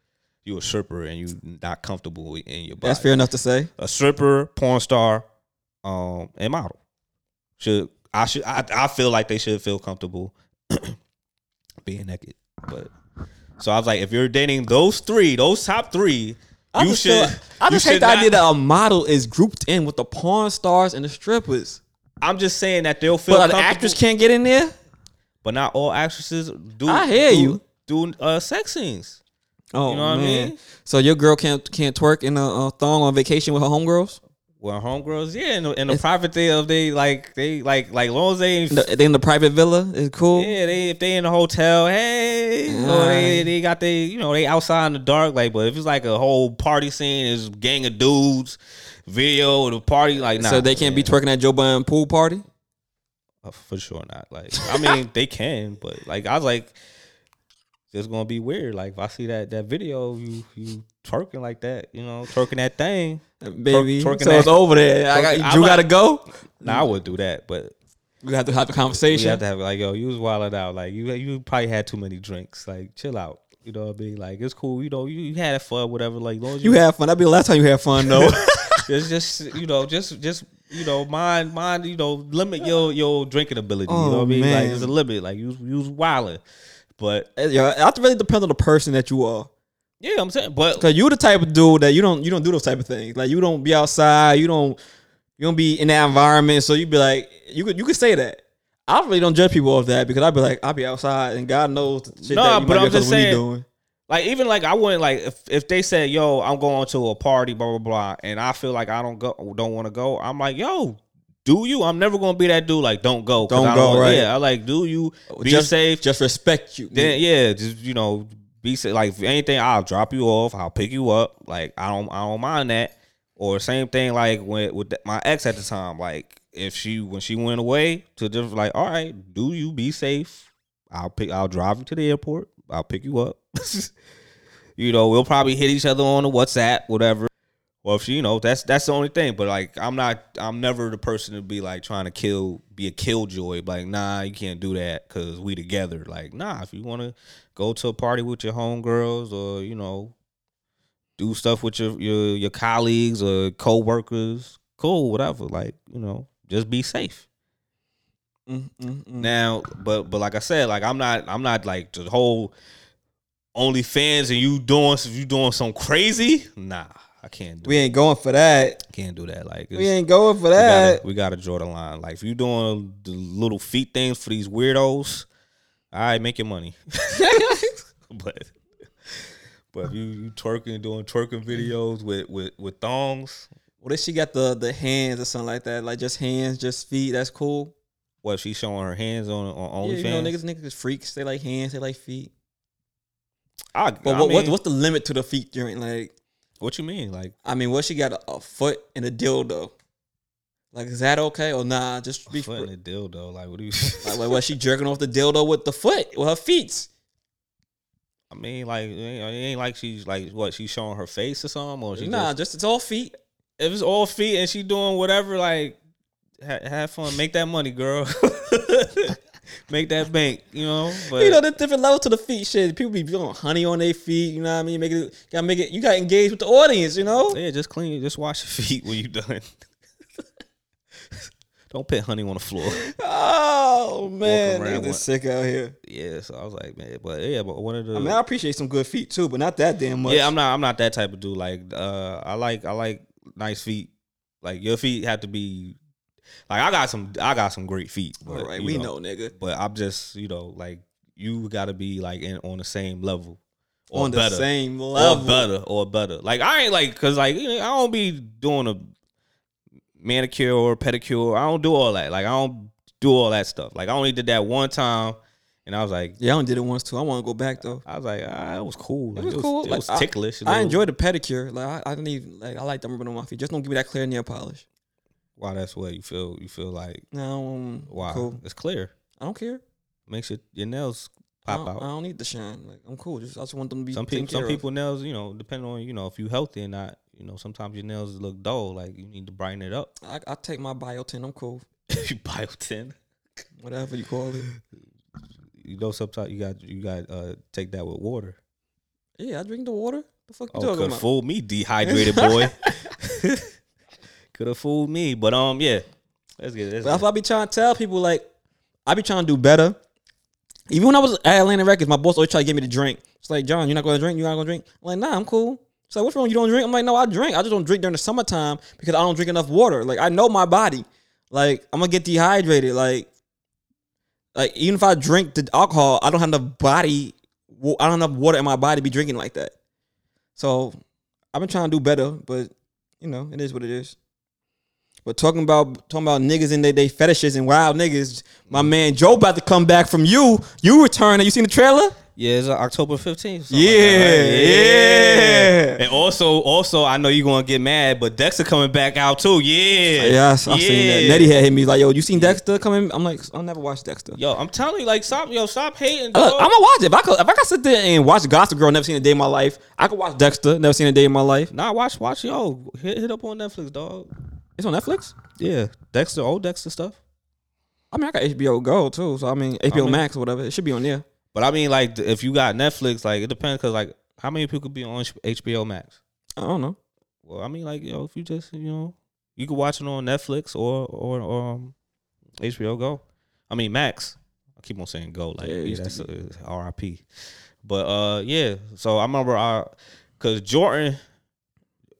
you a stripper and you not comfortable in your body. That's fair enough to say. A stripper, porn star, um, and model should I should I, I feel like they should feel comfortable [CLEARS THROAT] being naked. But so I was like, if you're dating those three, those top three, I you just should. feel- I just hate the not- idea that a model is grouped in with the porn stars and the strippers. I'm just saying that they'll feel But an actress can't get in there. but not all actresses do. I hear do, you. Do uh, sex scenes. Oh You know what I man. mean? So your girl can't can't twerk in a, a thong on vacation with her homegirls. Well, homegirls, yeah, in the, in the private of they like they like like long as they, They in the private villa is cool. yeah, they if they in the hotel, hey, or they they got they you know they outside in the dark, like, but if it's like a whole party scene, it's gang of dudes, video of the party, like, nah, so they can't be twerking at Joe Biden pool party. Uh, for sure not. Like, I mean, [LAUGHS] they can, but like, I was like, it's gonna be weird. Like, if I see that that video, of you you twerking like that, you know, twerking that thing. Baby, so it's over there. I got, not- got to go. Nah, I would do that, but We have to have a you conversation. have to have like, yo, you was wilding out. Like, you you probably had too many drinks. Like, chill out. You know what I mean? Like, it's cool. You know, you, you had fun, whatever. Like, long as you you, had fun. That'd be the last time you had fun, though. [LAUGHS] [LAUGHS] it's just you know, just just you know, mind mind you know, limit your your drinking ability. you know Oh, what I mean? Like, there's a limit. Like, you you was wilding, but yeah, that really depends on the person that you are. Yeah, I'm saying, but Cause you the type of dude that you don't you don't do those type of things. Like you don't be outside. You don't you don't be in that environment. So you'd be like you could you could say that. I really don't judge people off that because I'd be like I'll be outside and God knows shit No, that but I'm just saying- doing. Like even like I wouldn't like if if they said yo I'm going to a party blah blah blah and I feel like I don't go don't want to go I'm like yo do you I'm never gonna be that dude like don't go. Don't I go, want- right. yeah I like do you be just safe Just respect you. then yeah just you know be like if anything I'll drop you off I'll pick you up like I don't I don't mind that or same thing like when with my ex at the time like if she when she went away to just like all right do you be safe I'll pick I'll drive you to the airport I'll pick you up [LAUGHS] you know, we'll probably hit each other on the WhatsApp, whatever. Well, if she, you know, that's that's the only thing. But like, I'm not, I'm never the person to be like trying to kill, be a killjoy. Like, nah, you can't do that because we together. Like, nah, if you want to go to a party with your homegirls or you know, do stuff with your your your colleagues or coworkers, cool, whatever. Like, you know, just be safe. Mm, mm, mm. Now, but but like I said, like I'm not I'm not like the whole OnlyFans and you doing you doing some crazy. Nah, I can't do. we ain't going for that. can't do that. Like We ain't going for we that. gotta, we gotta draw the line. Like if you doing the little feet things for these weirdos, all right, make your money. [LAUGHS] but but if you you twerking doing twerking videos with with with thongs, What if she got the the hands or something like that? Like just hands, just feet. That's cool. what she showing her hands on on Yeah, OnlyFans? you know, niggas, niggas freaks. They like hands. They like feet. I, But I what, what what's the limit to the feet during Like, what you mean? Like I mean, what she got a, a foot and a dildo? Like, is that okay or nah? Just be foot in a dildo. Like what do you? [LAUGHS] like, [LAUGHS] like, was she jerking off the dildo with the foot with her feet? I mean, like it ain't, it ain't like she's like what she's showing her face or something, or she Nah, just, just it's all feet. if it's all feet and she doing whatever, like ha- have fun, make that money, girl. [LAUGHS] make that bank, you know. But You know, there's different levels to the feet. Shit, people be doing honey on their feet. You know what I mean? Make it, gotta make it. You gotta engage with the audience. You know? yeah, just clean, just wash your feet when you done. Don't put honey on the floor. [LAUGHS] Oh man, niggas is sick out here. Yeah, so I was like, man, but yeah, but one of the I mean, I appreciate some good feet too, but not that damn much. yeah, I'm not, I'm not that type of dude. Like, uh, I like, I like nice feet. Like your feet have to be, like I got some, I got some great feet. But, right, we know, nigga. But I'm just, you know, like you got to be like in on the same level or On the better. same level, or better or better. Like I ain't like cause like I don't be doing a manicure or pedicure. I don't do all that. Like I don't do all that stuff. Like I only did that one time, and I was like, Yeah, I only did it once too. I want to go back though. I was like, ah, it was cool. Like, was cool. It Like, was ticklish. I, little. enjoy the pedicure. Like I, I don't even like. I like them rubbing on my feet. Just don't give me that clear nail polish. Why that's what you feel. You feel like No, um, wow, cool. it's clear. I don't care. Makes your your nails pop don't, out. I don't need the shine. Like I'm cool. Just I just want them to be. some people, some of. people nails, you know, depending on you know if you healthy or not. You know, sometimes your nails look dull. Like you need to brighten it up. I, I take my biotin. I'm cool. [LAUGHS] biotin. Whatever you call it. You know, sometimes you got you got uh take that with water. Yeah, I drink the water. The fuck you Oh, talking could have about? fooled me, dehydrated boy. [LAUGHS] could have fooled me, but um, yeah. Let's get this. that's what I be trying to tell people. Like, I be trying to do better. Even when I was at Atlantic Records, my boss always tried to get me to drink. It's like, John, you're not going to drink? You're not going to drink? I'm like, nah, I'm cool. It's like, what's wrong? You don't drink? I'm like, no, I drink. I just don't drink during the summertime because I don't drink enough water. Like, I know my body. Like, I'm to get dehydrated. Like, like even if I drink the alcohol, I don't have enough body. I don't have water in my body to be drinking like that. So I've been trying to do better, but you know, it is what it is. But talking about talking about niggas and they, they fetishes and wild niggas, my man Joe about to come back from you. You return. Have you seen the trailer? Yeah, it's uh, October fifteenth. Yeah, yeah. And also, also, I know you're gonna get mad, but Dexter coming back out too. Yeah, Yes, I've seen that. Nettie had hit me like, yo, you seen Dexter coming? I'm like, I'll never watch Dexter. Yo, I'm telling you, like, stop, yo, stop hating. Look. I'm gonna watch it. If I could, if I could sit there and watch Gossip Girl, never seen a day in my life. I could watch Dexter, never seen a day in my life. Nah, watch, watch, yo, hit, hit up on Netflix, dog. It's on Netflix. Yeah, Dexter, old Dexter stuff. I mean, I got HBO Go too, so I mean, HBO mean- Max or whatever. It should be on there. But I mean, like, if you got Netflix, like, it depends, cause like, how many people could be on HBO Max? I don't know. Well, I mean, like, you know, if you just, you know, you can watch it on Netflix or or, or um, HBO Go. I mean, Max. I keep on saying Go, like, Yeah, it yeah, used that's uh, R.I.P. But uh, yeah. So I remember, I, cause Jordan,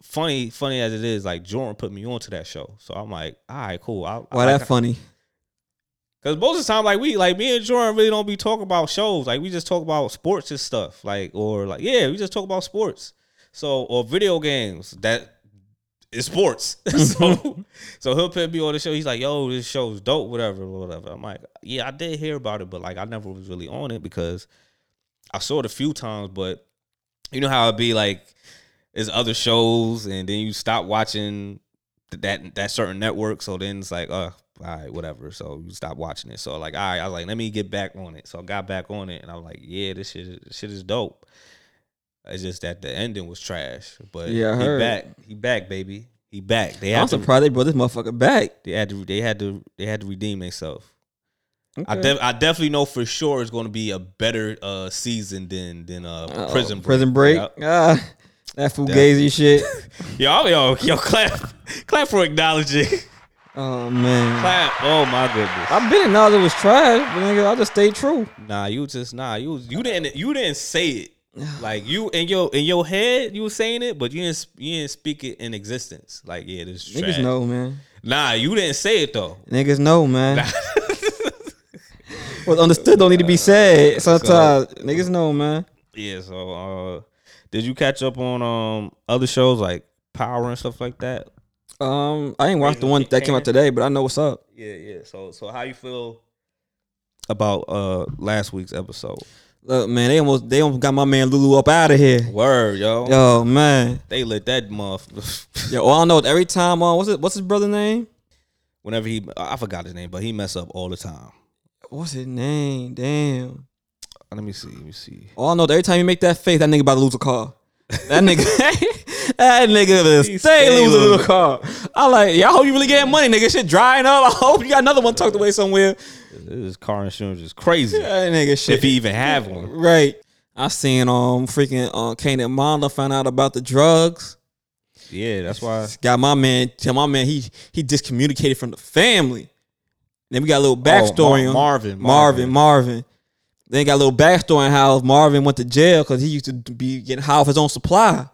funny, funny as it is, like Jordan put me onto that show. So I'm like, all right, cool. I, Why I that like, funny? Cause most of the time, like we, like me and Jordan, really don't be talking about shows. Like we just talk about sports and stuff. Like or like yeah, we just talk about sports. So or video games that is sports. [LAUGHS] so so he'll put me on the show. He's like, yo, this show's dope, whatever, whatever. I'm like, yeah, I did hear about it, but like I never was really on it because I saw it a few times, but you know how it be like there's other shows and then you stop watching that that certain network. So then it's like, uh, all right, whatever. So you stop watching it. So like, all right, I was like, let me get back on it. So I got back on it and I was like, yeah, this shit, is- this shit is dope. It's just that the ending was trash. But Yeah, I he back. He back, baby. He back. They I'm had to, surprised they brought this motherfucker back. they had to they had to they had to redeem themselves. I, def- I definitely know for sure it's going to be a better uh, season than than uh, Uh-oh. Prison Break. Prison break. Yep. Ah, that fugazi shit. [LAUGHS] Yo, I'm- yo, yo, clap, clap for acknowledging. Oh man. Clap. Oh my goodness. I've been in all it was trash, but nigga, I just stayed true. Nah, you just nah. You you didn't you didn't say it. Like you in your in your head, you were saying it, but you didn't you didn't speak it in existence. Like yeah, this is Niggas trash. know, man. Nah, you didn't say it though. Niggas know, man. What's [LAUGHS] understood don't need to be said. [LAUGHS] Sometimes niggas know, man. Yeah. So, uh, did you catch up on um other shows like Power and stuff like that? Um, I ain't watched the one that came out today, but I know what's up. Yeah, yeah. So, so how you feel about uh last week's episode? Look, man, they almost they almost got my man Lulu up out of here. Word, yo. Yo, man. They let that month. [LAUGHS] Yo, all I know is every time on what's it what's his brother name? Whenever he, I forgot his name, but he mess up all the time. What's his name? Damn. Let me see. Let me see. All I know is every time you make that face, that nigga about to lose a car. That nigga, [LAUGHS] [LAUGHS] that nigga will He stay losing losing. car. I like, yeah, I hope you really getting money, nigga. Shit drying up. I hope you got another one tucked away somewhere. This car insurance is crazy. That nigga shit. If he even have one. Right. I seen um freaking uh Kane and Monda found out about the drugs. Yeah, that's why. Got my man tell my man he he discommunicated from the family. Then we got a little backstory Mar- on Marvin, Marvin, Marvin. Marvin. Then got a little backstory on how Marvin went to jail because he used to be getting high off his own supply.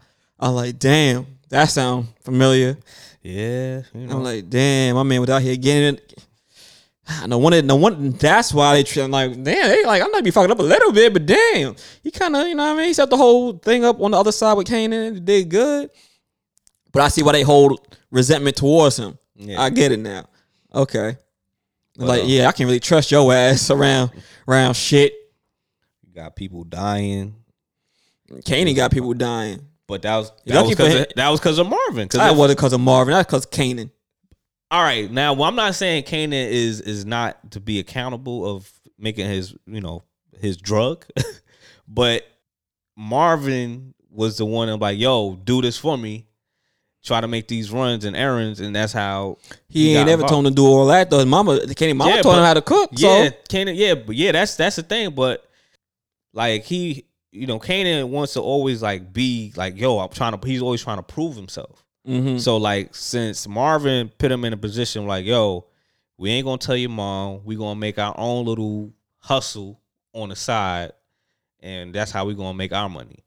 I was like, damn, that sound familiar. Yeah, you know. I'm like, damn, my man was out here getting it. [SIGHS] No wonder, no one. That's why they try. Like, damn, they like I might be fucking up a little bit, but damn, he kind of, you know what I mean. He set the whole thing up on the other side with Kanan. and Did good, but I see why they hold resentment towards him. Yeah. I get it now. Okay, But, like uh, yeah, I can't really trust your ass around around shit. you got people dying. Kanan got people dying. But that was that was because of, that was because of Marvin. 'Cause That wasn't because of Marvin. That's because Kanan. all right, now well, I'm not saying Kanan is is not to be accountable of making his you know his drug, [LAUGHS] but Marvin was the one that like, yo, do this for me. Try to make these runs and errands, and that's how He, got ain't never involved. told him to do all that though. His mama, Kanan, mama Yeah, told him how to cook. Yeah, So Kanan. Yeah, but yeah, that's that's the thing. But like he, you know, Kanan wants to always like be like, yo, I'm trying to. He's always trying to prove himself. Mhm. So like, since Marvin put him in a position like, yo, we ain't gonna tell your mom. We gonna make our own little hustle on the side, and that's how we gonna make our money.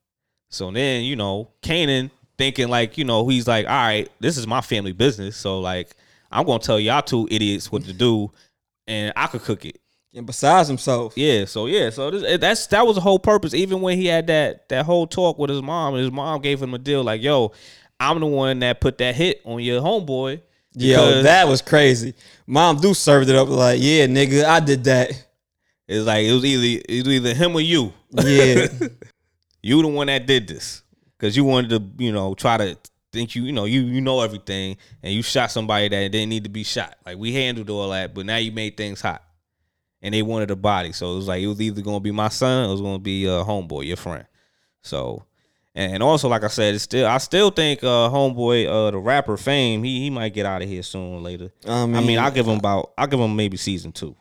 So then, you know, Kanan thinking like, you know, he's like, all right, this is my family business. So like, I'm gonna tell y'all two idiots what to do, and I could cook it. And besides himself, Yeah, so yeah, so this, eh, that's that was the whole purpose. Even when he had that that whole talk with his mom, and his mom gave him a deal like, "Yo, I'm the one that put that hit on your homeboy." Yo, that was crazy. Mom do served it up like, yeah, nigga, I did that. it's like it was either it was either him or you. Yeah. [LAUGHS] You the one that did this because you wanted to, you know, try to think you, you know, you you know everything, and you shot somebody that didn't need to be shot. Like we handled all that, but now you made things hot, and they wanted a body. So it was like it was either gonna be my son, or it was gonna be uh, homeboy, your friend. So, and also like I said, it's still I still think uh, homeboy, uh, the rapper Fame, he he might get out of here soon or later. I mean, I mean, I'll give him about I'll give him maybe season two.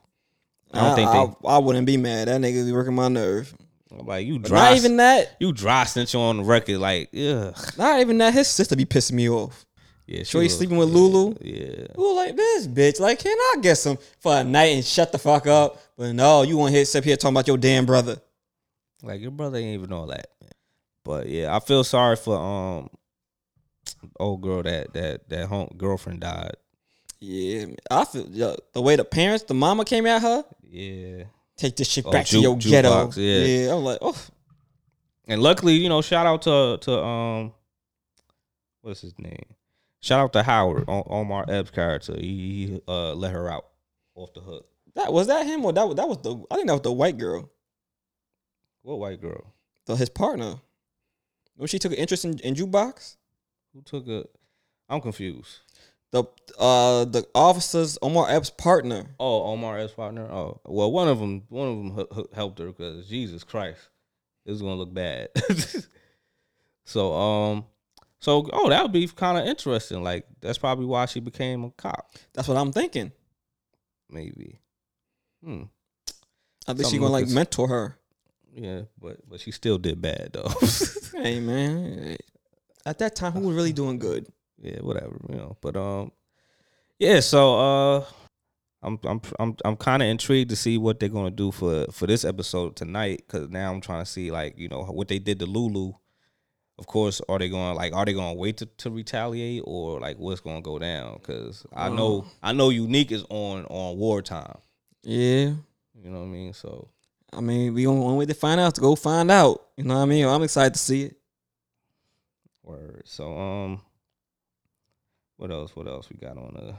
I don't I, think they I, I wouldn't be mad. That nigga be working my nerve. like you dry. not even that. you dry since you're on the record. Like, yeah. Not even that. His sister be pissing me off. Yeah, Sure, he sleeping with yeah, Lulu? Yeah, Who like this bitch? Like, can I get some for a night and shut the fuck up? But no, you want to sit up here talking about your damn brother. like your brother ain't even know that. But yeah, I feel sorry for um old girl that that that home girlfriend died. Yeah, I feel yo, the way the parents, the mama came at her. Yeah, Take this shit Oh, back ju- to your ghetto. jukebox, yeah. I'm like, oh, and luckily, you know, shout out to to um, what's his name? Shout out to Howard, O- Omar Epps' character. He, he uh let her out off the hook. that was that him or that was that was the I think that was the white girl, What white girl? the, his partner. When she took an interest in, in jukebox, Who took a? I'm confused. the uh the officers Omar Epps' partner. Oh, Omar Epps' partner. Oh, well, one of them, one of them h- h- helped her because Jesus Christ, it was gonna look bad. [LAUGHS] so, um, so oh, that would be kind of interesting. Like that's probably why she became a cop. That's what I'm thinking. Maybe. Hmm. I think she gonna like mentor her. Yeah, but but she still did bad though. [LAUGHS] Hey man, at that time, who was really doing good? yeah, whatever, you know. But um, yeah. So uh, I'm I'm I'm I'm kind of intrigued to see what they're gonna do for for this episode tonight because now I'm trying to see like you know what they did to Lulu. Of course, are they going like are they going to wait to, to retaliate or like what's going to go down? Because I know I know Unique is on on wartime. Yeah, You know what I mean? So I mean, we gonna one way to find out to go find out. You know what I mean? I'm excited to see it. Word. So um, what else? What else we got on the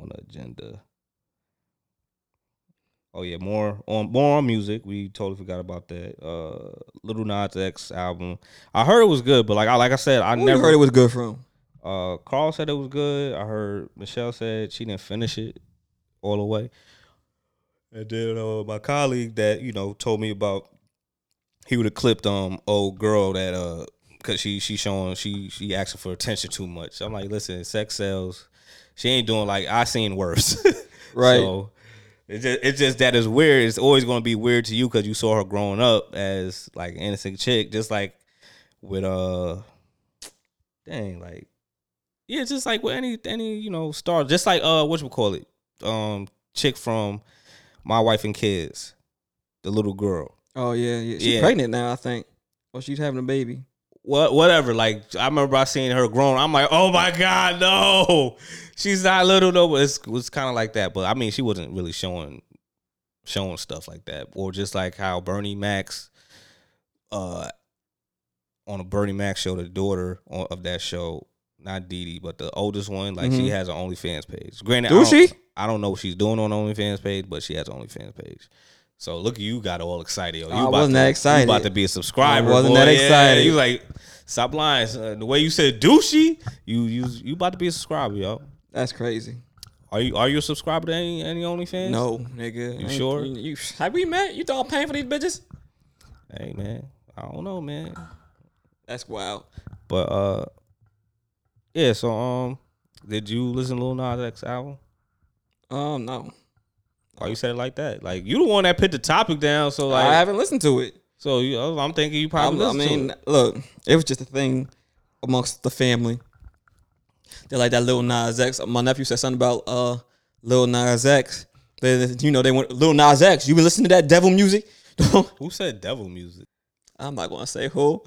on the agenda? Oh yeah, more on more on music. We totally forgot about that. Uh, Little Nas X album. I heard it was good, but like I like I said, I Who never heard it was good from. Uh, Carl said it was good. I heard Michelle said she didn't finish it all the way. And then uh, my colleague that you know told me about he would have clipped um old girl that uh because she she showing she she asking for attention too much. I'm like, listen, sex sells. She ain't doing like I seen worse. [LAUGHS] Right. So It's just, it's just that it's weird. It's always going to be weird to you because you saw her growing up as like an innocent chick, just like with uh, dang, like yeah, just like with any any you know star, just like uh, what you call it, um, chick from My Wife and Kids, the little girl. Oh yeah, yeah. She's Yeah. pregnant now, I think. Or she's having a baby. What whatever. Like I remember I seen her grown. I'm like, oh my god, no, [LAUGHS] she's not little though. But it's, it was kind of like that. But I mean, she wasn't really showing showing stuff like that, or just like how Bernie Mac's, uh, on a Bernie Mac show, the daughter of that show, not Dee Dee, but the oldest one, like she Mhm. has an OnlyFans page. Granted, Do I don't- she? I don't know what she's doing on OnlyFans page, but she has an OnlyFans page. So look, you got all excited. yo. You I about wasn't to, that excited. You about to be a subscriber. I wasn't boy. that Yeah, excited. You like stop lying. son. The way you said douchey, you you you about to be a subscriber, yo. That's crazy. Are you are you a subscriber to any any OnlyFans? No, nigga. You sure? You, you- have we met? You thought I'm paying for these bitches? Hey man, I don't know, man. That's wild. But uh, yeah. So um, did you listen to Lil Nas X album? Um, no. Why you said it like that? Like you the one that put the topic down. So like, I haven't listened to it. so you, I'm thinking you probably. I'm- I mean, it. look, it was just a thing amongst the family. They're like that Lil Nas X. My nephew said something about uh Lil Nas X. They, you know, they went Lil Nas X. You been listening to that devil music? [LAUGHS] who said devil music? I'm not gonna say who.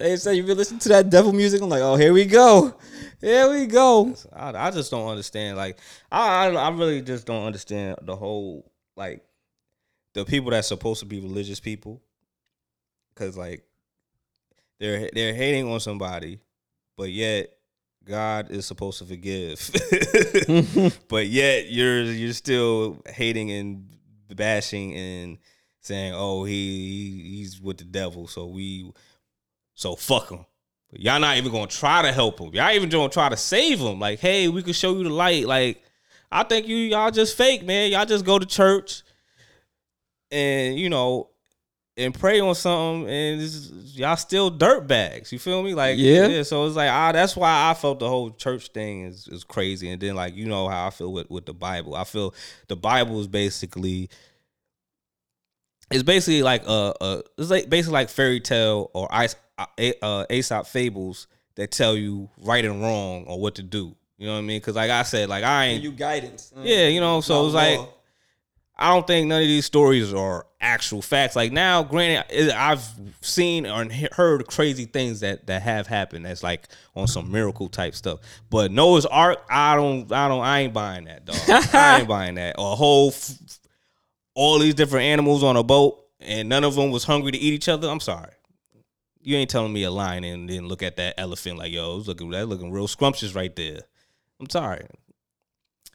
They said you been listening to that devil music. I'm like, oh, here we go, here we go. I, I just don't understand. Like, I, I I really just don't understand the whole like the people that's supposed to be religious people, because like they're they're hating on somebody, but yet God is supposed to forgive, [LAUGHS] [LAUGHS] but yet you're you're still hating and bashing and saying, oh he he's with the devil, so we so fuck him. But y'all not even gonna try to help him. Y'all even gonna try to save him. Like, hey, we could show you the light. Like, I think you y'all just fake, man. Y'all just go to church and you know and pray on something, and y'all still dirt bags. You feel me? Like, Yeah. So it's like, ah, that's why I felt the whole church thing is is crazy. And then like, you know how I feel with with the Bible. I feel the Bible is basically it's basically like a, a it's like basically like fairy tale or ice uh, uh Aesop fables that tell you right and wrong or what to do. You know what I mean? Because like I said, like I ain't You guidance. Mm. yeah, you know. So it's like I don't think none of these stories are actual facts. Like now, granted, I've seen or heard crazy things that that have happened. That's like on some miracle type stuff. But Noah's Ark, I don't, I don't, I ain't buying that, dog. [LAUGHS] I ain't buying that. Or a whole, f- all these different animals on a boat, and none of them was hungry to eat each other. I'm sorry. You ain't telling me a line and then look at that elephant like, yo, it's looking that looking real scrumptious right there. I'm sorry.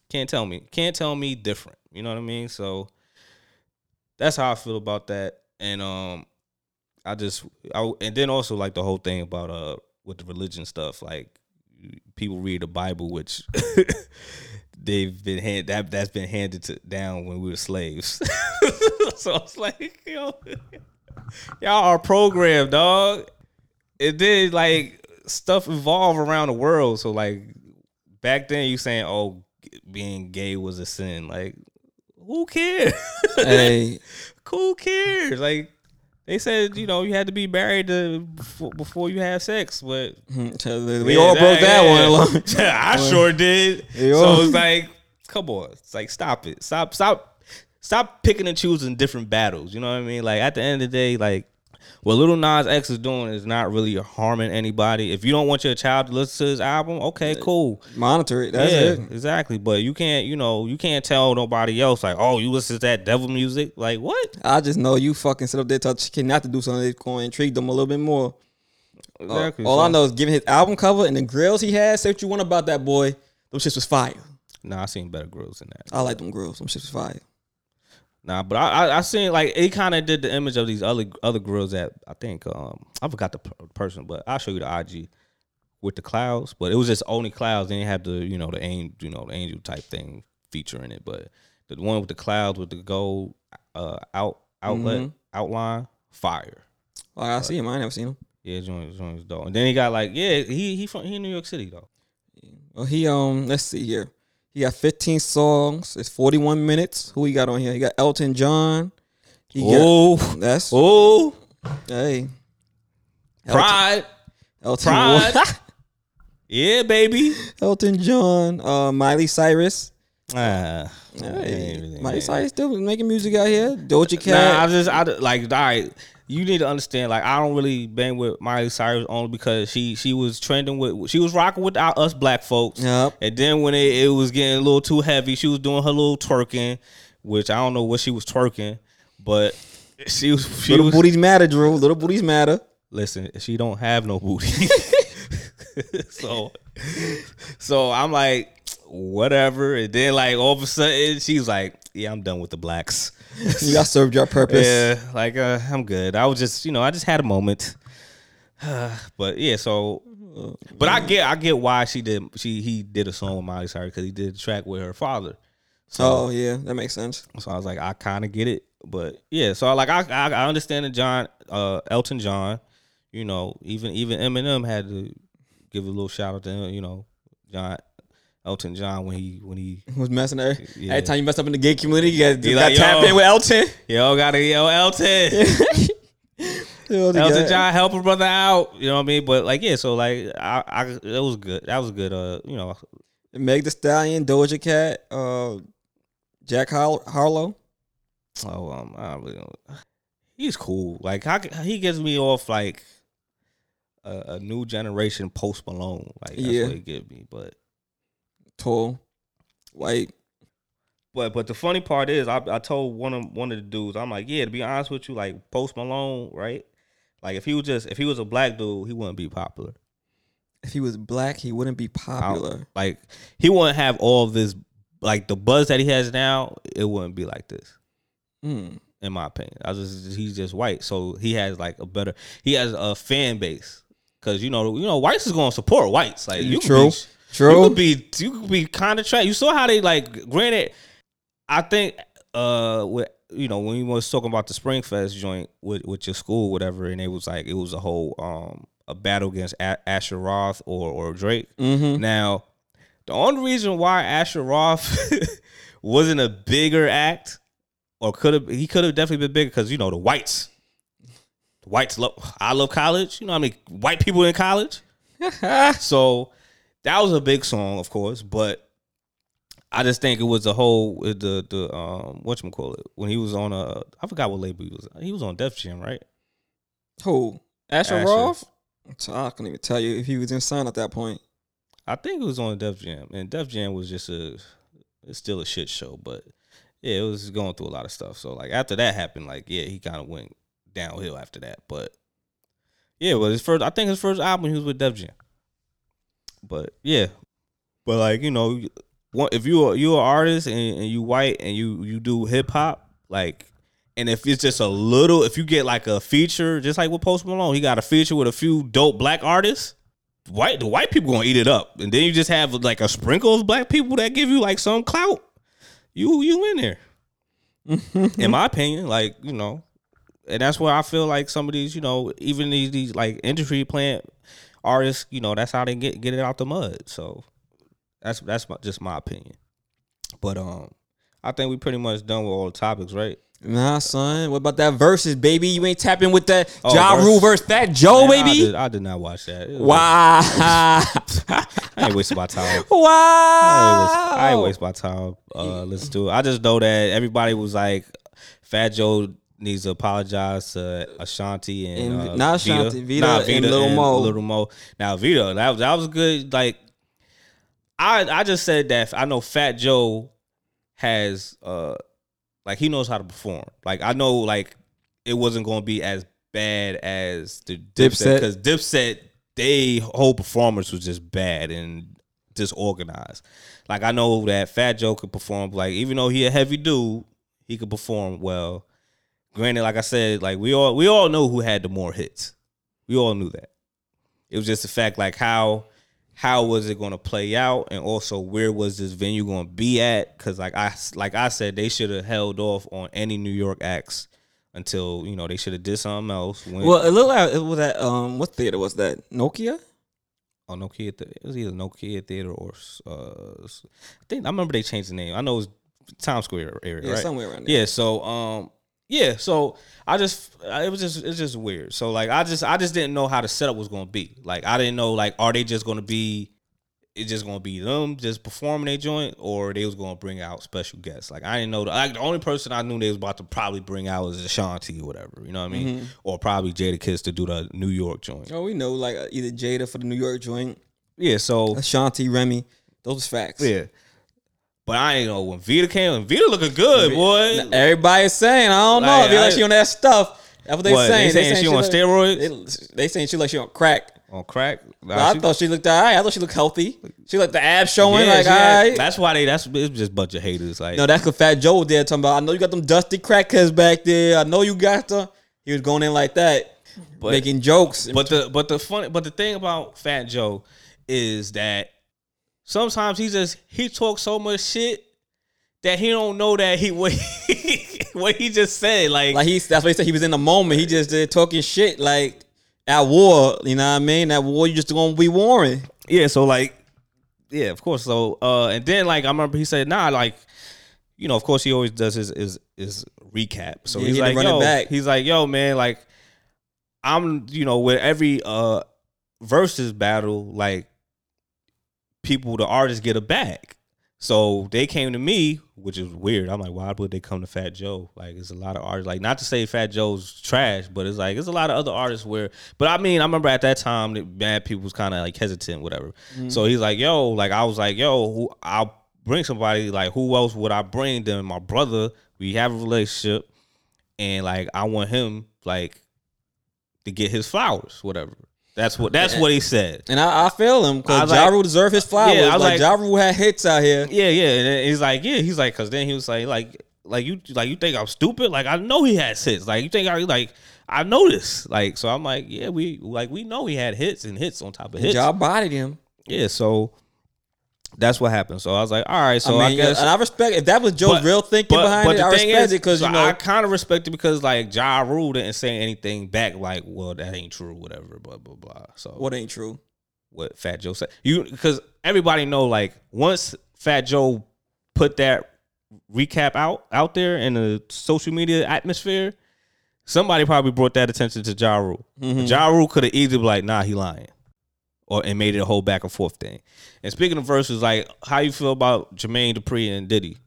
Can't tell me. Can't tell me different. You know what I mean? So that's how I feel about that. And um I just I and then also like the whole thing about uh with the religion stuff, like people read the Bible, which [LAUGHS] they've been hand that that's been handed to down when we were slaves. [LAUGHS] so it's like, yo, [LAUGHS] y'all are programmed, dog. It did like stuff evolve around the world. So like back then you saying, oh, being gay was a sin. Like, who cares? [LAUGHS] hey, who cares? Like they said, you know, you had to be married to before, before you have sex, but hmm, we Yeah, all broke that yeah. one. along. [LAUGHS] I sure did. So it's like, come on, it's like stop it, stop, stop, stop picking and choosing different battles. You know what I mean? Like at the end of the day, like what Little Nas X is doing is not really harming anybody. If you don't want your child to listen to his album, okay, cool. Monitor it. That's yeah, it. exactly. But you can't, you know, you can't tell nobody else like, oh, you listen to that devil music. Like what? I just know you fucking sit up there tell Chicken not to do something that's going to intrigue them a little bit more. Uh, Exactly. all So- I know is giving his album cover and the grills he had. Say what you want about that boy. Those shits was fire. Nah, I seen better girls than that. I like them grills. Them shits was fire. Nah, but I I, I seen like it kind of did the image of these other other girls that I think um I forgot the per- person, but I'll show you the IG with the clouds. But it was just only clouds. They didn't have the you know the angel you know the angel type thing featuring it. But the one with the clouds with the gold uh out outlet Mhm. outline fire. Oh, I see him. I ain't never seen him. Yeah, joint joint dope. And then he got like yeah he he from he in New York City though. Well, he um, let's see here. He got 15 songs. It's 41 minutes. Who he got on here? He got Elton John. He Oh, got, that's oh, hey. Elton, pride, Elton, pride. [LAUGHS] yeah, baby. Elton John, uh, Miley Cyrus. Ah, Hey, Miley Cyrus still making music out here. Doja Cat. Nah, I just I like all right. You need to understand. Like I don't really bang with Miley Cyrus only because she she was trending with she was rocking with our, us black folks. Yep. And then when it, it was getting a little too heavy, she was doing her little twerking, which I don't know what she was twerking, but she was she Little was booties matter, Drew. Little booties matter. listen. She don't have no booty, [LAUGHS] [LAUGHS] so so I'm like whatever. And then like all of a sudden she's like, yeah, I'm done with the blacks. [LAUGHS] Y'all served your purpose. Yeah, like uh, I'm good. I was just, you know, I just had a moment. [SIGHS] but yeah, so, but I get, I get why she did. She he did a song with Miley Cyrus because he did a track with her father. So, Oh yeah, that makes sense. so I was like, I kind of get it. But yeah, so like I, I, I understand that John, uh, Elton John, you know, even even Eminem had to give a little shout out to him, you know, John, Elton John when he when he [LAUGHS] Was messing there. Yeah. Every time you mess up in the gay community, you got, you got in with Elton. yo gotta yo Elton. [LAUGHS] Elton Elton John help a brother out. You know what I mean? But like, yeah, so like, I, I it was good. That was good. Uh, you know, Meg The Stallion, Doja Cat, uh, Jack Har- Harlow. oh, um, I don't really know. He's cool. Like, how, he gives me off like a, a new generation Post Malone. Like, that's Yeah. what he gives me. But, Tall, white. but, but the funny part is, I, I told one of one of the dudes, I'm like, yeah, to be honest with you, like Post Malone, right? Like, if he was just if he was a black dude, he wouldn't be popular. If he was black, he wouldn't be I popular. Like he wouldn't have all this like the buzz that he has now, it wouldn't be like this. Mm. In my opinion. I just he's just white. So he has like a better he has a fan base. Cause you know, you know, whites is gonna support whites. Like you True. Could be, True. You could be you could be kind of trash. You saw how they like granted, I think uh with you know, when we was talking about the Spring Fest joint with, with your school, whatever, and it was like it was a whole um a battle against a- Asher Roth or or Drake. Mm-hmm. Now, the only reason why Asher Roth [LAUGHS] wasn't a bigger act, or could have he could have definitely been bigger because you know the whites, the whites love. I love college. You know how many white people in college. [LAUGHS] so that was a big song, of course, but I just think it was the whole uh, the the um what you call it when he was on a I forgot what label he was. on. He was on Def Jam, right? Who? Asher, Asher. Roth? I couldn't even tell you if he was inside at that point. I think it was on Def Jam, and Def Jam was just a, it's still a shit show, but yeah, it was going through a lot of stuff. So like after that happened, like yeah, he kind of went downhill after that. But yeah, but his first, I think his first album he was with Def Jam. But yeah, but like you know, if you are you an artist and, and you white and you you do hip hop, like. And if it's just a little, if you get like a feature, just like with Post Malone, he got a feature with a few dope black artists white the white people gonna eat it up, and then you just have like a sprinkle of black people that give you like some clout. You you in there, [LAUGHS] in my opinion, like you know, and that's where I feel like some of these, you know, even these these like industry plant artists, you know, that's how they get get it out the mud. So that's that's my, just my opinion. But um, I think we pretty much done with all the topics, right? Nah, son. What about that verses, baby? You ain't tapping with that Oh, Ja verse. Rule verse Fat Joe, Man, I baby. did, I did not watch that. Wow. [LAUGHS] I ain't wasting my time. [LAUGHS] wow. I ain't waste, I ain't waste my time. Uh, let's do it. I just know that everybody was like, Fat Joe needs to apologize to Ashanti and, And uh, not Ashanti, Vita and Lil Mo. Little Mo. Now Vita, that was that was good. Like, I I just said that I know Fat Joe has uh like he knows how to perform. Like I know like it wasn't going to be as bad as the Dipset. because Dipset they whole performance was just bad and disorganized. Like I know that Fat Joe could perform. Like even though he a heavy dude, he could perform well. Granted, like I said, like we all we all know who had the more hits. We all knew that. It was just the fact like how how was it going to play out, and also where was this venue going to be at? Because like I like I said, they should have held off on any New York acts until you know they should have did something else. When, Well, it looked like it was that um what theater was that? Nokia? on No Kid. It was either Nokia Theater or uh, I think I remember they changed the name. I know it was Times Square area, Yeah, right? somewhere around there. Yeah. So um, yeah. So I just it was just it's just weird. So like I just I just didn't know how the setup was gonna be. Like I didn't know like are they just gonna be it's just gonna be them just performing their joint, or they was gonna bring out special guests. Like I didn't know. The, like the only person I knew they was about to probably bring out was Ashanti or whatever. You know what I mean? Mm-hmm. Or probably Jadakiss to do the New York joint. Oh, we know like uh, either Jada for the New York joint, Yeah. So Ashanti, Remy. Those are facts. yeah. But I ain't know when Vita came. When Vita looking good, boy. Everybody's saying, I don't know. Like, They like she on that stuff. That's what they What, saying. they saying she on like- steroids? They, they saying she like she on crack. On crack. Nah, I she- thought she looked all right. I thought she looked healthy. She looked the abs showing Yeah, like she had- right. That's why they. That's it's just a bunch of haters. Like No, that's because Fat Joe was there talking about. I know you got them dusty crackheads back there. I know you got them. He was going in like that, But- making jokes. But the but the funny but the thing about Fat Joe is that sometimes he just he talks so much shit that he don't know that he [LAUGHS] what he, what he just said like, like he's that's what he said. He was in the moment. He just did talking shit like at war. You know what I mean? At war, you just gonna be warring. yeah so like yeah of course so uh and then like I remember he said nah like you know of course he always does his his, his recap so Yeah, he's he like yo back. he's like yo man like I'm you know with every uh versus battle like people, the artists get a bag. So they came to me, which is weird. I'm like, why would they come to Fat Joe? Like, it's a lot of artists. Like, not to say Fat Joe's trash, but it's like it's a lot of other artists where. But I mean, I remember at that time that bad people was kind of like hesitant, whatever. Mm-hmm. So he's like, yo, like I was like, yo, who I'll bring somebody. Like, who else would I bring? Then my brother. We have a relationship, and like I want him like to get his flowers, whatever. That's what that's what he said. And I, I feel him because Ja like- Rule deserve his flowers. Yeah, I was like, like- Ja Rule had hits out here. Yeah, yeah. And he's like, yeah, he's like, cause then he was like, like, like you, like you think I'm stupid? Like I know he had hits. Like you think I like I know this. Like so, I'm like, yeah, we like we know he had hits and hits on top of hits. Ja bodied him. Yeah, so that's what happened. So I was like, all right, so I I, guess. and I respect if that was Joe's but- real thinking but- behind but it. the I thing respect is, it because so you know I kind of respect it because like Ja Rule didn't say anything back. Like, well, that ain't true, whatever, blah blah blah. So what ain't true. what Fat Joe said. You because everybody know like once Fat Joe put that recap out out there in the social media atmosphere, somebody probably brought that attention to Ja Rule. Mm-hmm. Ja Rule could have easily been like, nah, he lying. Or and made it a whole back and forth thing. And speaking of verses, like how you feel about Jermaine Dupri and Diddy?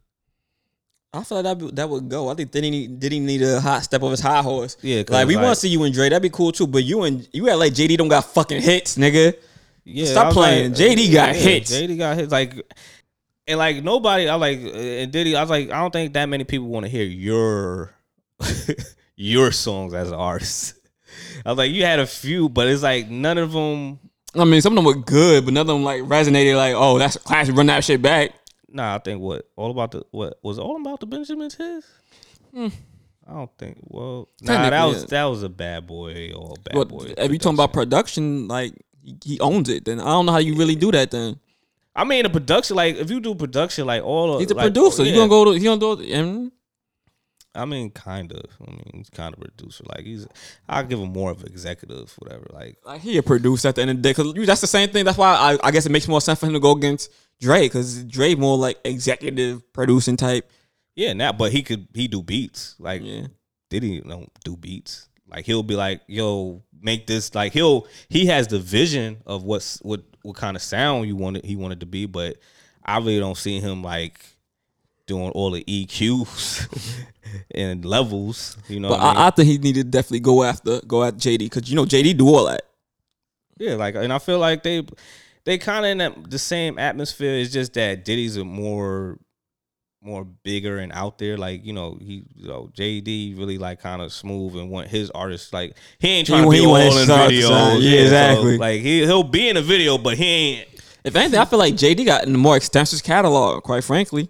I feel like that be- that would go. I think Diddy need, Diddy need a hot step of his high horse. Yeah, like we like- want to see you and Dre. That'd be cool too. But you and you act like JD don't got fucking hits, nigga. Yeah, Stop playing. JD got yeah, hits. JD got hits. Like, and like nobody. I like and Diddy. I was like, I don't think that many people want to hear your [LAUGHS] your songs as an artist. [LAUGHS] I was like, you had a few, but it's like none of them. I mean, some of them were good, but none of them like resonated. Like, oh, that's a classic. Run that shit back. Nah, I think what all about the what was all about the Benjamins his. Hmm. I don't think. Well, nah, that was that was a bad boy or bad But boy. if you talking about production, like he, owns it. Then I don't know how you really do that. Then I mean, the production, like if you do production, like all of, he's a like, oh, producer. You yeah. gonna go to? He gonna do it? And I mean, kind of. I mean, he's kind of a producer. Like he's, I'll give him more of an executive, whatever. Like, like he a producer at the end of the day. Cause that's the same thing. That's why I, I guess it makes more sense for him to go against Dre. Cause Dre more like executive producing type. yeah, now, but he could he do beats. Like, Yeah. Diddy don't do beats. Like he'll be like, yo, make this. Like he'll he has the vision of what's what what kind of sound you wanted he wanted to be, but I really don't see him like doing all the EQs [LAUGHS] and levels. You know, But what I mean? I, I think he needed to definitely go after go at JD because you know JD do all that. Yeah, like, and I feel like they they kind of in that, the same atmosphere. It's just that Diddy's a more more bigger and out there. Like you know, he you know JD really like kind of smooth and want his artists like he ain't trying to He be want all in to videos. Yeah, so, exactly. like he he'll be in a video, but he ain't. If anything, I feel like JD got in a more extensive catalog. Quite frankly,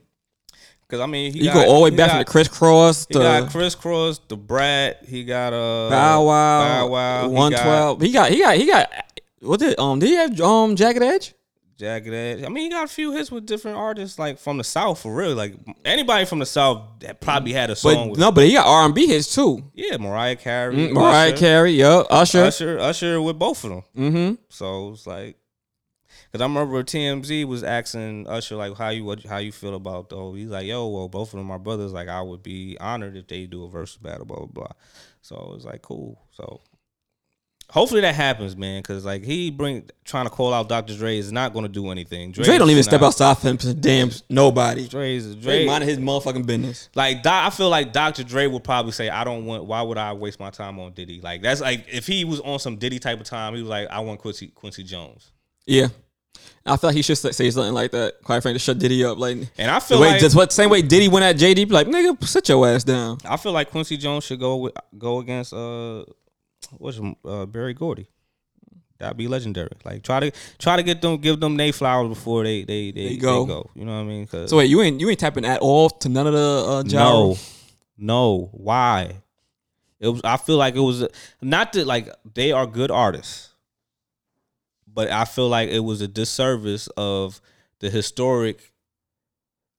Cause I mean, he you got, go all the way back got, from the Kris Kross He to got Kris Kross, the Brat. He got uh Bow Wow, Bow Wow. he got. He got he got he got. What did um? Did he have um Jagged Edge? Jagged Edge. I mean, he got a few hits with different artists, like from the South, for real. Like anybody from the South that probably had a song. But with, no, but he got R and B hits too. yeah, Mariah Carey, Mm, Mariah Usher, Carey, yup, Usher. Usher, Usher with both of them. Mm-hmm. So it's like, Cause I remember TMZ was asking Usher like how you what how you feel about though. He's like, yo, well, both of them are brothers. Like I would be honored if they do a versus battle, blah blah blah. So it was like cool. So hopefully that happens, man. Cause like he bring trying to call out Dr. Dre is not going to do anything. Dre don't even Dre's step outside for him. to Damn nobody. Dre's Dre Dre. minding his motherfucking business. Like I feel like Dr. Dre would probably say, "I don't want. Why would I waste my time on Diddy? Like that's like if he was on some Diddy type of time, he was like, I want Quincy Quincy Jones. Yeah. I feel like he should say something like that. Quite frankly, to shut Diddy up. Like And I the feel way, like just what same way Diddy went at JD. Be like, nigga, sit your ass down. I feel like Quincy Jones should go with, go against uh what's uh Berry Gordy. That'd be legendary. Like try to try to get them give them they flowers before they they they, They they go. go. You know what I mean? So wait, you ain't you ain't tapping at all to none of the uh, no, no. Why? It was. I feel like it was not that like they are good artists, but I feel like it was a disservice of the historic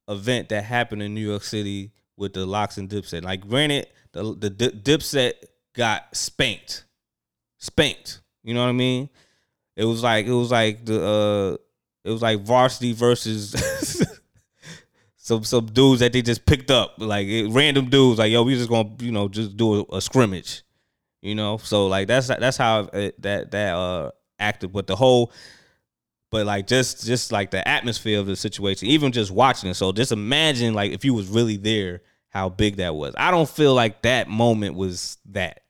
event that happened in New York City with the Lox and Dipset. Like, granted, the the Di- Dipset got spanked, spanked. You know what I mean? It was like it was like the uh, it was like varsity versus [LAUGHS] some some dudes that they just picked up, like it, random dudes. Like, yo, we just gonna you know just do a, a scrimmage, you know. So like that's that's how it, that that uh acted. But the whole, but like just just like the atmosphere of the situation, even just watching it. So just imagine like if you was really there, how big that was. I don't feel like that moment was that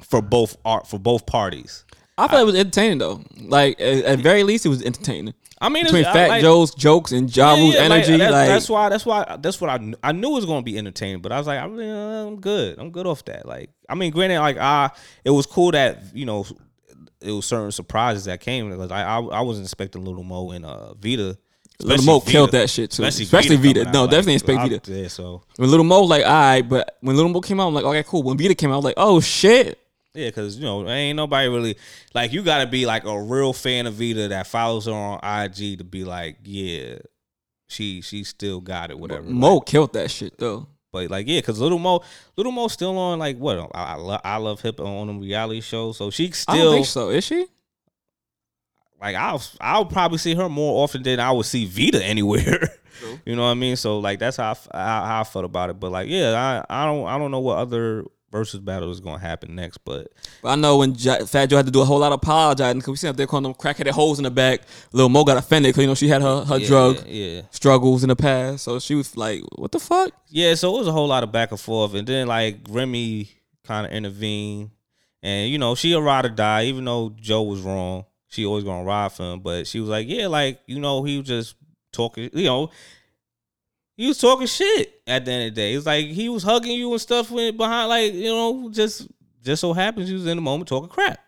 for both art for both parties. I thought it was entertaining though. Like at, at very least, it was entertaining. I mean, Between it's- Fat like- Joe's jokes and Ja Yeah, yeah, like, energy, that's, like, that's why that's why that's what I I knew it was gonna be entertaining, but I was like, I uh, I'm good. I'm good off that. Like, I mean, granted, like, I it was cool that you know it was certain surprises that came because I, I I wasn't expecting Little Mo and uh Vita. Little especially Mo killed that shit too. Especially, Vita. coming No, out, definitely like, expect I- Vita. Yeah, so When Little Mo, like, all right, but when Little Mo came out, I'm like, okay, cool. When Vita came out, I was like, oh shit. yeah, because you know ain't nobody really like you got to be like a real fan of Vita that follows her on IG to be like, yeah, she she still got it, whatever. Mo Like, killed that shit though. But like, yeah, because Little Mo, Little Mo still on like what I, I, love, I love hip on them reality shows, so she still. I don't think so. Is she? like I'll I'll probably see her more often than I would see Vita anywhere. [LAUGHS] You know what I mean? So like that's how I, how, how I felt about it. But like, yeah, I I don't I don't know what other versus battle is gonna happen next, but But I know when ja- Fat Joe had to do a whole lot of apologizing because we seen up there calling them crackheaded holes in the back. Lil Mo got offended because you know she had her her yeah, drug yeah. struggles in the past, so she was like, "What the fuck?" Yeah, so it was a whole lot of back and forth, and then like Remy kind of intervened, and you know she a ride or die. Even though Joe was wrong, she always gonna ride for him. But she was like, yeah, like you know he was just talking, you know, he was talking shit at the end of the day. It was like he was hugging you and stuff went behind, like you know, just just so happens he was in the moment talking crap.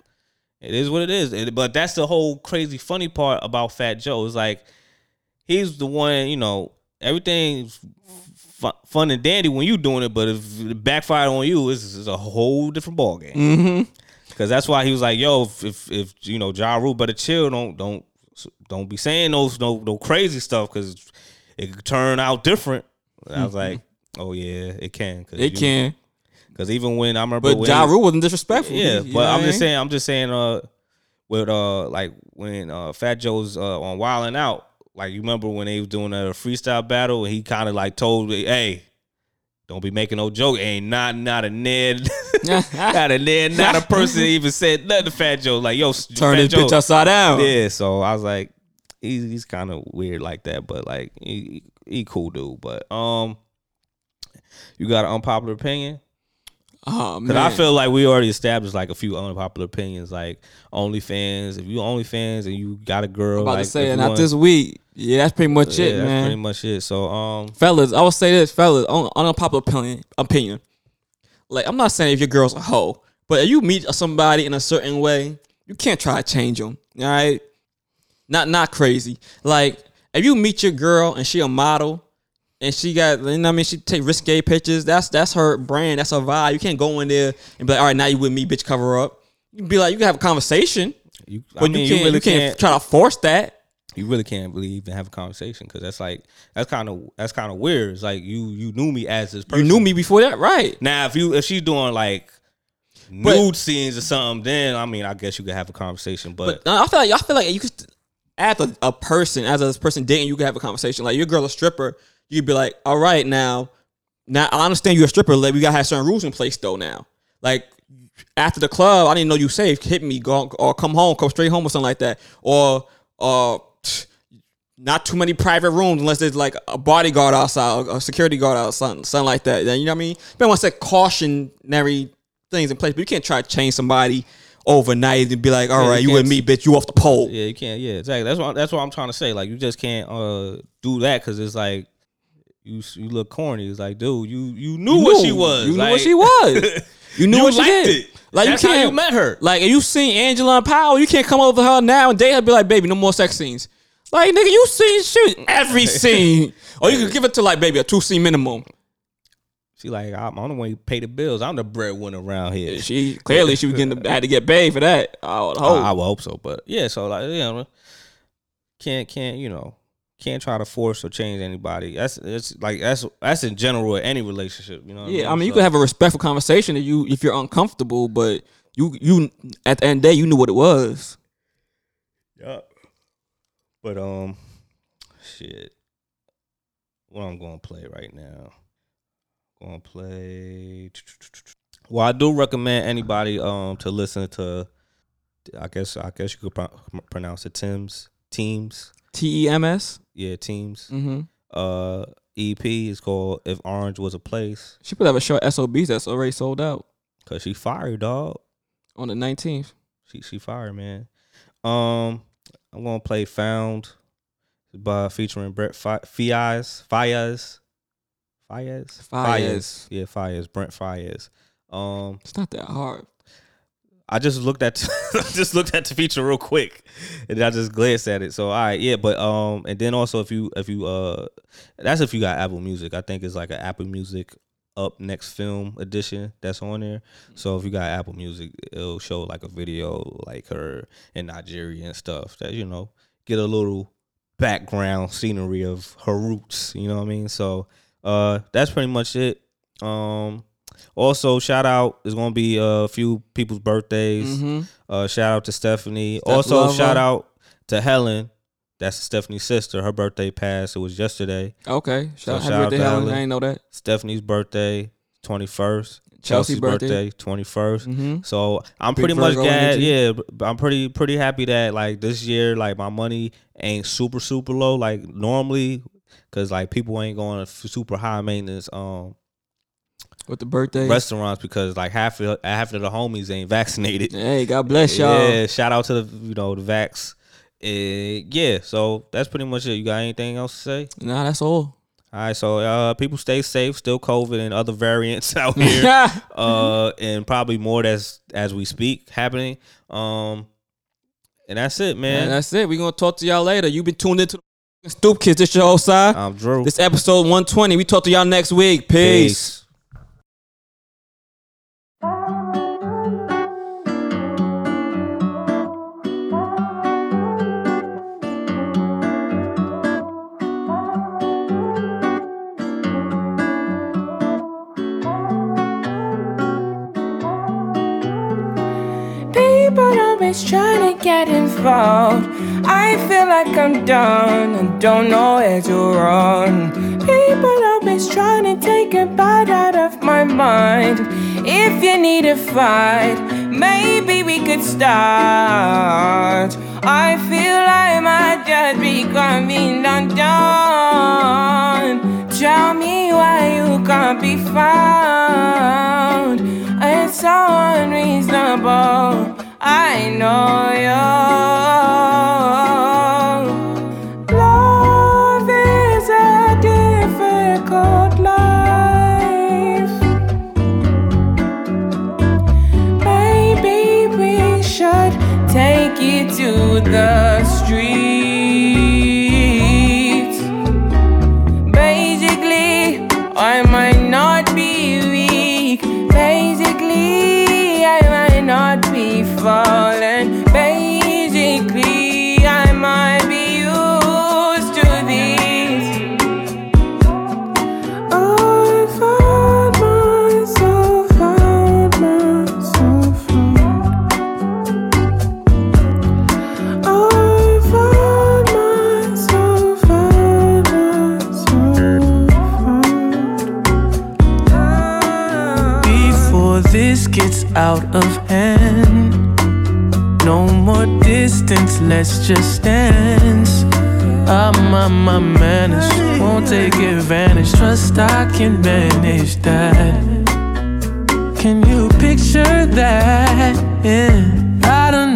It is what it is. And- But that's the whole crazy funny part about Fat Joe. It's like he's the one, you know, everything's fun, fun and dandy when you doing it, but if it backfired on you, it's, it's a whole different ball game. Mm-hmm. Cause that's why he was like, "Yo, if if, if you know Ja Rule better chill, don't don't don't be saying those no no crazy stuff, cause it could turn out different." And I was like, "Oh yeah, it can. Cause It you- can, Cause even when I remember, but when Ja Rule wasn't disrespectful. yeah, but I'm just saying, I'm just saying, uh, with uh, like when uh, Fat Joe's uh on Wildin' Out, like you remember when they was doing a freestyle battle, and he kind of like told me, "Hey, don't be making no joke. Ain't not not a Ned, [LAUGHS] not a Ned, not a person [LAUGHS] even said nothing to Fat Joe. Like yo, Turn Fat this Joe. bitch upside down. Yeah, so I was like, he's he's kind of weird like that, but like he he cool dude. But um, you got an unpopular opinion? Oh man, I feel like we already established like a few unpopular opinions, like OnlyFans. If you OnlyFans and you got a girl, I'm about like, to say, not want- this week. Yeah, that's pretty much yeah, it, man. pretty much it. So um, fellas, I will say this, fellas, on, on unpopular opinion, opinion. Like, I'm not saying if your girl's a hoe, but if you meet somebody in a certain way, you can't try to change them. All right, not not crazy. Like, if you meet your girl and she a model, and she got, you know, what I mean, she take risque pictures. That's that's her brand. That's her vibe. You can't go in there and be like, all right, now you with me, bitch, cover up. You can be like, you can have a conversation, you, I but mean, you can't, really you can't can't, try to force that. you really can't believe and have a conversation because that's like that's kind of that's kind of weird. It's like you you knew me as this You knew me before that, right? Now if you if she's doing like But- nude scenes or something, then I mean I guess you could have a conversation. But, But uh, I feel like I feel like you could. As a, a person, as a person dating, you can have a conversation. Like your girl a stripper, you'd be like, all right, now, now I understand you're a stripper. Like we gotta have certain rules in place though. Now, like after the club, I didn't know you safe. Hit me, go or come home, come straight home or something like that, or uh. Not too many private rooms unless there's like a bodyguard outside, a security guard outside, something like that. You know what I mean. But to set cautionary things in place, but you can't try to change somebody overnight and be like, "All Yeah, right, you you with can't- me, bitch. You off the pole." Yeah, you can't. Yeah, exactly. That's what that's what I'm trying to say. Like you just can't uh do that because it's like you you look corny. It's like, dude, you you knew You what she was. You knew Like, what she was. [LAUGHS] You knew You what she liked did. it. Like That's you can't you met her. Like if you seen Angela and Power, you can't come over her now and date her. Be like, baby, no more sex scenes. Like nigga, you seen shit every [LAUGHS] scene, or you can give it to like baby a two scene minimum. She like, I'm, the one who pay the bills. I'm the breadwinner around here. She clearly she was getting the, had to get paid for that. I would hope. I would hope so, but yeah. So like, you know, can't can't you know can't try to force or change anybody. That's it's like that's that's in general in any relationship. You know. yeah, I mean you So- could have a respectful conversation if you if you're uncomfortable, but you you at the end of the day you knew what it was. Yeah. But um, shit. What I'm gonna play right now? Gonna play. Well, I do recommend anybody um to listen to. I guess I guess you could pro- pronounce it Tim's teams. T E M S. Yeah, teams. Mm-hmm. Uh, EP is called "If Orange Was a Place" She put have a show at SOBs that's already sold out because she fired dog. on the 19th. She she fired man. Um, I'm gonna play "Found" by featuring Brett Fi- Faiyaz Faiyaz Faiyaz Faiyaz. Yeah, Faiyaz Brent Faiyaz. Um, It's not that hard. I just looked at [LAUGHS] I just looked at the feature real quick, and I just glanced at it. So all right, yeah, but um, and then also if you if you uh, that's if you got Apple Music. I think it's like an Apple Music up next film edition that's on there. So if you got Apple Music, it'll show like a video like her in Nigeria and stuff. That you know get a little background scenery of her roots. You know what I mean? So uh, that's pretty much it. Um. Also, shout out. There's gonna be a few people's birthdays. Mm-hmm. Uh, shout out to Stephanie. Steph also, Lover. shout out to Helen. That's Stephanie's sister. Her birthday passed. It was yesterday. Okay. Shout, So shout out to Helen. Helen. I ain't know that. Stephanie's birthday, twenty first. Chelsea Chelsea's birthday. birthday, twenty first. Mm-hmm. So I'm Big pretty much glad. Yeah, I'm pretty pretty happy that like this year, like my money ain't super super low like normally, cause like people ain't going to super high maintenance um With the birthday. restaurants because like half of half of the homies ain't vaccinated. Hey, God bless y'all. Yeah, shout out to the you know the vax. Uh, yeah, so that's pretty much it. You got anything else to say? Nah, that's all. All right, so uh, people stay safe. Still COVID and other variants [LAUGHS] out here, [LAUGHS] uh, and probably more that's as we speak happening. Um, and that's it, And man. that's it. we gonna talk to y'all later. you been tuned into Stoop Kids. This your whole side. I'm Drew. This episode 120. We talk to y'all next week. Peace. People always trying to get involved. I feel like I'm done and don't know where to run. People always trying to take a bite out of my mind. If you need a fight, maybe we could start. I feel like might just be coming undone. Tell me why you can't be found. It's so unreasonable. I know you. Love is a difficult life. Maybe we should take it to the out of hand. No more distance, let's just dance. Ah, my, my manners won't take advantage. Trust I can manage that. Can you picture that? Yeah. I don't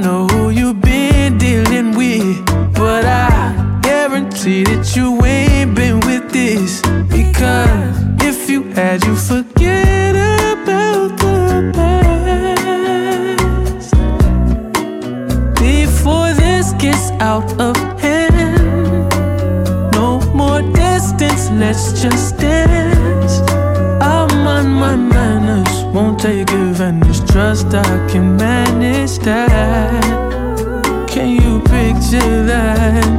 let's just dance. I'm on my manners, won't take advantage. Trust I can manage that. Can you picture that?